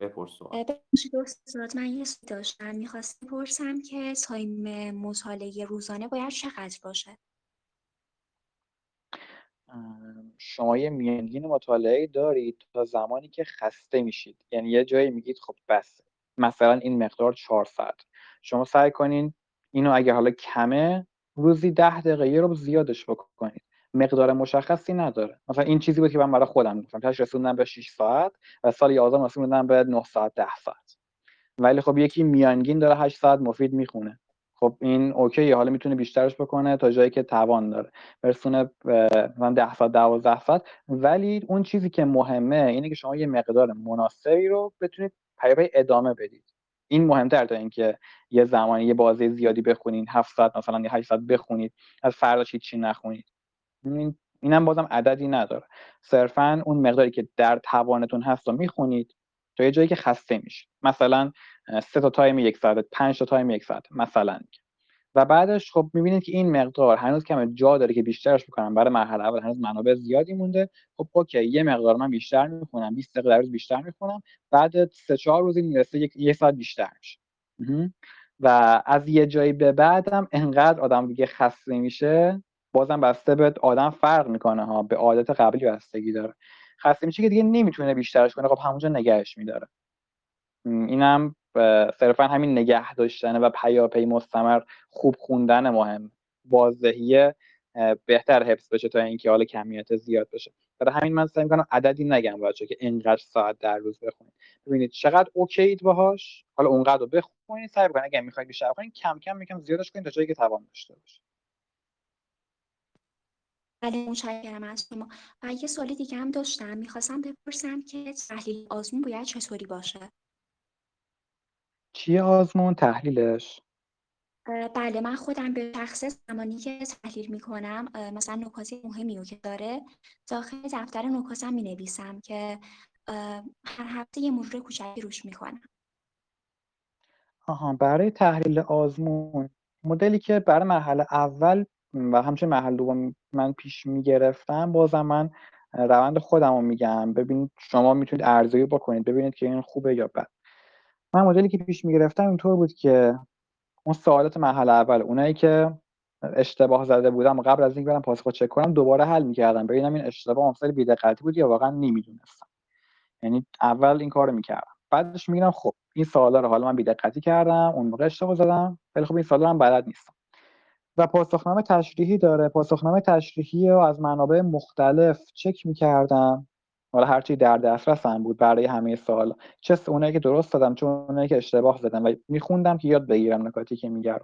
بپرس سوال. استاد من یه سوال داشتم. می‌خواستم بپرسم که تایم مطالعه روزانه باید چقدر باشه؟ شما یه میانگین مطالعه دارید تا زمانی که خسته میشید. یعنی یه جایی میگید خب بس مثلا این مقدار چهار ساعت. شما سعی کنین اینو اگه حالا کمه روزی ده دقیقه یه رو زیادش بکنید مقدار مشخصی نداره. مثلا این چیزی بود که من برای خودم گفتم. تاش رسوندم به 6 ساعت و سال 11 رسوندم به 9 ساعت 10 ساعت. ولی خب یکی میانگین داره 8 ساعت مفید می‌خونه. خب این اوکیه حالا می‌تونه بیشترش بکنه تا جایی که توان داره. برسونه مثلا 10 ساعت 12 ساعت ولی اون چیزی که مهمه اینه که شما یه مقدار مناسبی رو بتونید پیاپی ادامه بدید. این مهمتر تا اینکه یه زمانی یه بازی زیادی بخونید 7 ساعت مثلا یا 8 ساعت بخونید از فرداش هیچی نخونید. این اینم بازم عددی نداره. صرفا اون مقداری که در توانتون هست رو می‌خونید. تا یه جایی که خسته میشه مثلا سه تا time یک ساعت پنج تا time یک ساعت مثلا. و بعدش خب می‌بینید که این مقدار هنوز کم جا داره که بیشترش بکنم. برای مرحله اول هنوز منابع زیادی مونده. خب okay یه مقدار من بیشتر می‌خونم 20 دقیقه روز بیشتر می‌خونم. بعد سه چهار روزی می‌رسه یک یه ساعت بیشتر میشه. و از یه جایی به بعدم انقدر آدم دیگه خسته میشه بازم بسته به آدم فرق می‌کنه ها به عادت قبلی بستگی داره. خسته میشه که دیگه نمی‌تونه بیشترش کنه. خب همونجا نگهش میداره. اینم صرفا همین نگه داشتن و پیاپی مستمر خوب خوندن مهم. واضحیه بهتر حفظ بشه تا اینکه حالا کمیت زیاد بشه. برای همین من سعی می‌کنم عددی نگم بچه که اینقدر ساعت در روز بخونید. ببینید چقدر اوکیید باهاش. حالا اونقدر رو بخونید سعی کنید اگه می‌خواید بیشتر کنید کم کم یکم زیادش کنید تا جایی که توان داشته باشه. بله متشکرم از شما. و یه سوال دیگه هم داشتم. می‌خواستم بپرسم که تحلیل آزمون باید چطوری باشه؟ چیه آزمون؟ تحلیلش؟ اه، بله من خودم به شخص زمانی که تحلیل می‌کنم مثلا نکات مهمی رو که داره داخل دفتر نکاتم می نویسم که اه، هر هفته یه مرور کوچکی روش می‌کنم. آها برای تحلیل آزمون مدلی که برای مرحله اول و همچنین مرحله دوم من پیش می‌گرفتم بازم من روند خودم رو میگم. ببینید شما می‌تونید ارزیابی بکنید ببینید که این خوبه یا بد. من مدلی که پیش می‌گرفتم اینطور بود که اون سوالات مرحله اول اونایی که اشتباه زده بودم قبل از اینکه برم پاسخ چک کنم دوباره حل می‌کردم. ببینم این اشتباه مفصل بی‌دقتی بود یا واقعا نمی‌دونستم. یعنی اول این کارو می‌کردم. بعدش میگم خب این سوالا رو حالا من بی‌دقتی کردم اون موقع اشتباه زدم. ولی خب این سوالا هم بلد نیستم. و پاسخنامه تشریحی داره. پاسخنامه تشریحی رو از منابع مختلف چک می‌کردم. حالا هرچی در دسترسم بود برای همه سوال. چه اونایی که درست دادم چه اونایی که اشتباه زدم و میخوندم که یاد بگیرم نکاتی که میگم.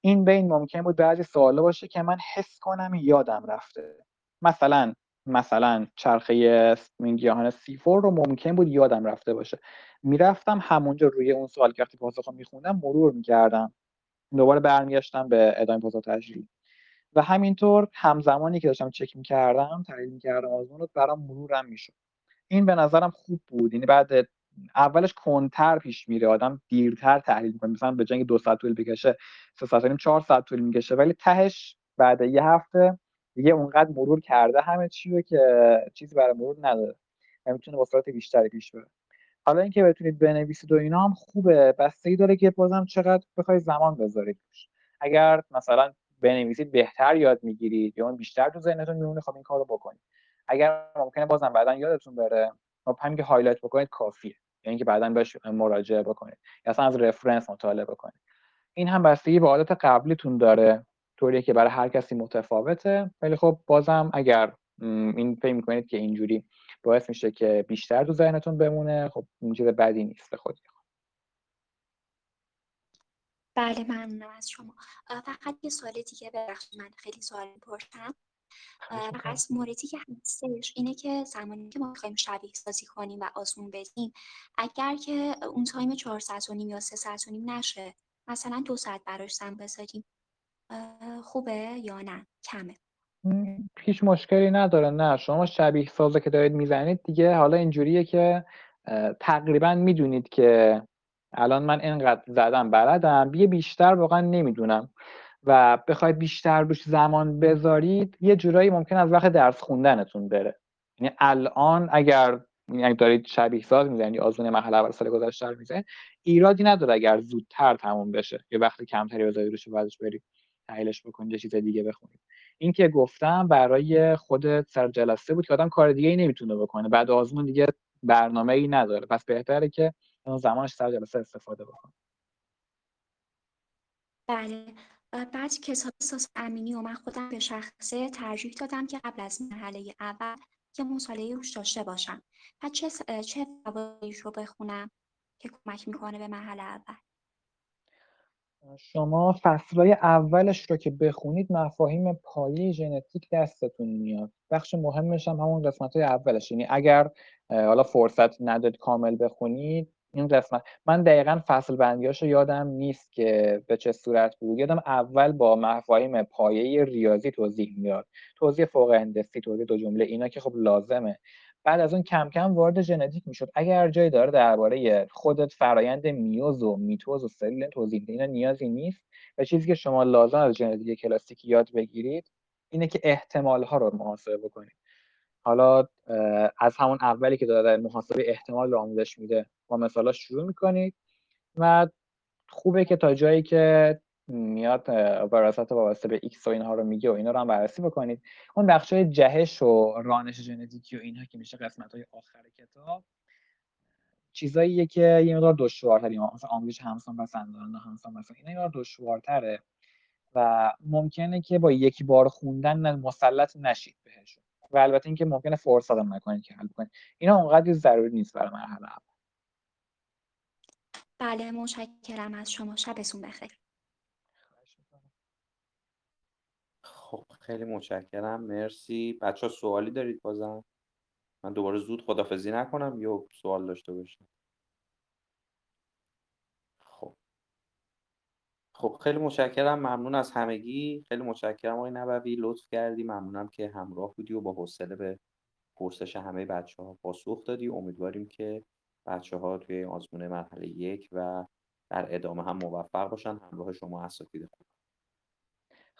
این بین ممکن بود بعضی سوالا باشه که من حس کنم یادم رفته. مثلا مثلا چرخه گیاهان سیفور رو ممکن بود یادم رفته باشه. می‌رفتم همونجا روی اون سوال که وقتی پاسخ رو میخوندم مرور می‌کردم. دوباره برمیگشتم به ادامه پاسخ تشریحی و همینطور همزمانی که داشتم چک می‌کردم تحلیل می‌کردم آزمون رو برام مرورم می‌شد. این به نظرم خوب بود. یعنی بعد اولش کنتر پیش میره. آدم دیرتر تحلیل می‌کنه. مثلا به جنگ دو ساعت طول بکشه سه ساعت نیم چهار ساعت طول می‌کشه. ولی تهش بعد یه هفته دیگه اونقدر مرور کرده همه چی رو که چیزی برای مرور نداره. می‌تونه با سرعت بیشتری پیش بره. حالا اینکه بتونید بنویسید و اینا هم خوبه. بستگی داره که بازم چقدر بخوای زمان بذارید اگر مثلا بنویسید بهتر یاد می‌گیرید یا بیشتر تو ذهنتون میمونه خب این کارو بکنید. اگر ممکنه بازم بعدا یادتون بره خب همین که highlight بکنید کافیه. یعنی که بعدا بهش مراجعه بکنید. یا اصلا از reference مطالعه بکنید. این هم بستگی به عادت قبلیتون داره. طوریه که برای هر کسی متفاوته. ولی خب بازم اگر این فکر می‌کنید که اینجوری باعث میشه که بیشتر تو ذهنتون بمونه. خب این چیز بدی نیست به خودی بله ممنونم از شما. فقط یه سوال دیگه ببخشید من خیلی سوال می‌پرسم. فقط موردی که هستش اینه که زمانی که ما می‌خوایم شبیه سازی کنیم و آزمون بدیم اگر که اون تایم چهار ساعت و نیم یا سه ساعت و نیم نشه مثلا دو ساعت براش زن بذاریم خوبه یا نه؟ کمه؟ هیچ مشکلی نداره نه. شما شبیه سازه که دارید می‌زنید دیگه حالا اینجوریه که تقریبا می‌دونید که الان من اینقدر زدم بلدم یه بیشتر واقعا نمی‌دونم. و بخواید بیشتر روش زمان بذارید یه جورایی ممکن از وقت درس خوندنتون بره. یعنی الان اگر یعنی دارید شبیه ساز می‌زنید یا آزمون مرحله اول سال گذشته رو می‌زنید ایرادی نداره اگر زودتر تموم بشه. یا وقت کمتری بذارید روش بعدش برید تحلیلش بکنید یه چیز دیگه بخونید. این که گفتم برای خود سر جلسه بود که آدم کار دیگه ای نمی‌تونه بکنه. بعد آزمون دیگه برنامه ای نداره. پس بهتره که زمانش سر جلسه استفاده بکنه. بله. بعد کتاب احساس امینی و من خودم به شخصه ترجیح دادم که قبل از مرحله اول که مطالعه روش داشته باشم. و چه چه رو بخونم که کمک می‌کنه به مرحله اول؟ شما فصلهای اولش رو که بخونید مفاهیم پایه ژنتیک دستتون میاد. بخش مهمش هم همون قسمت های اولش. یعنی اگر حالا فرصت نداد کامل بخونید این قسمت. من دقیقا فصل بندیاشو یادم نیست که به چه صورت بود. یادم اول با مفاهیم پایه ریاضی توضیح میاد. توضیح فوق هندسی توضیح دو جمله. اینا که خب لازمه. بعد از اون کم کم وارد ژنتیک می‌شد. اگر جایی داره درباره خودت فرایند میوز و میتوز و سل توضیح اینا نیازی نیست. و چیزی که شما لازم از ژنتیک کلاسیک یاد بگیرید اینه که احتمال ها رو محاسبه بکنید. حالا از همون اولی که داره محاسبه احتمال رو آموزش میده با مثالا شروع می‌کنید. و خوبه که تا جایی که میاد وراثت وابسته به X و اینها رو میگه و اینا رو هم بررسی بکنید. اون بخش های جهش و رانش ژنتیکی و اینها که میشه قسمت های آخر کتاب چیزاییه که یه مقدار دشوارتری مثلا آمیزش همسان پسندان همسان مثلا اینا یه دشوارتره و ممکنه که با یکی بار خوندن مسلط نشید بهشون. و البته اینکه ممکنه فرصت هم نکنید که حل کنید اینا اونقدر ضروری نیست برای مرحله اول. بله متشکرم از شما. شبتون بخیر. خب خیلی متشکرم مرسی. بچه ها سوالی دارید بازم؟ من دوباره زود خدافزی نکنم یا سوال داشته باشم خب. خب خیلی متشکرم ممنون از همگی. خیلی متشکرم آقای نبوی لطف کردی. ممنونم که همراه بودی و با حوصله به پرسش همه بچه ها پاسخ دادی. امیدواریم که بچه ها توی آزمون مرحله یک و در ادامه هم موفق باشن همراه شما اساتید خوب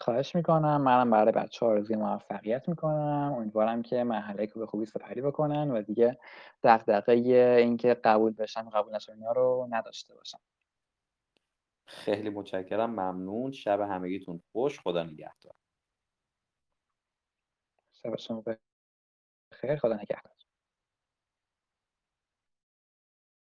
خواهش می‌کنم. منم برای بچه ها آرزوی موفقیت می‌کنم. امیدوارم که مرحله که به خوبی سپری بکنن و دیگه دقدقه اینکه قبول بشن قبول نشن رو نداشته باشن خیلی متشکرم. ممنون. شب همگیتون خوش. خدا نگهدار. شب شما بخیر. خدا نگهدار.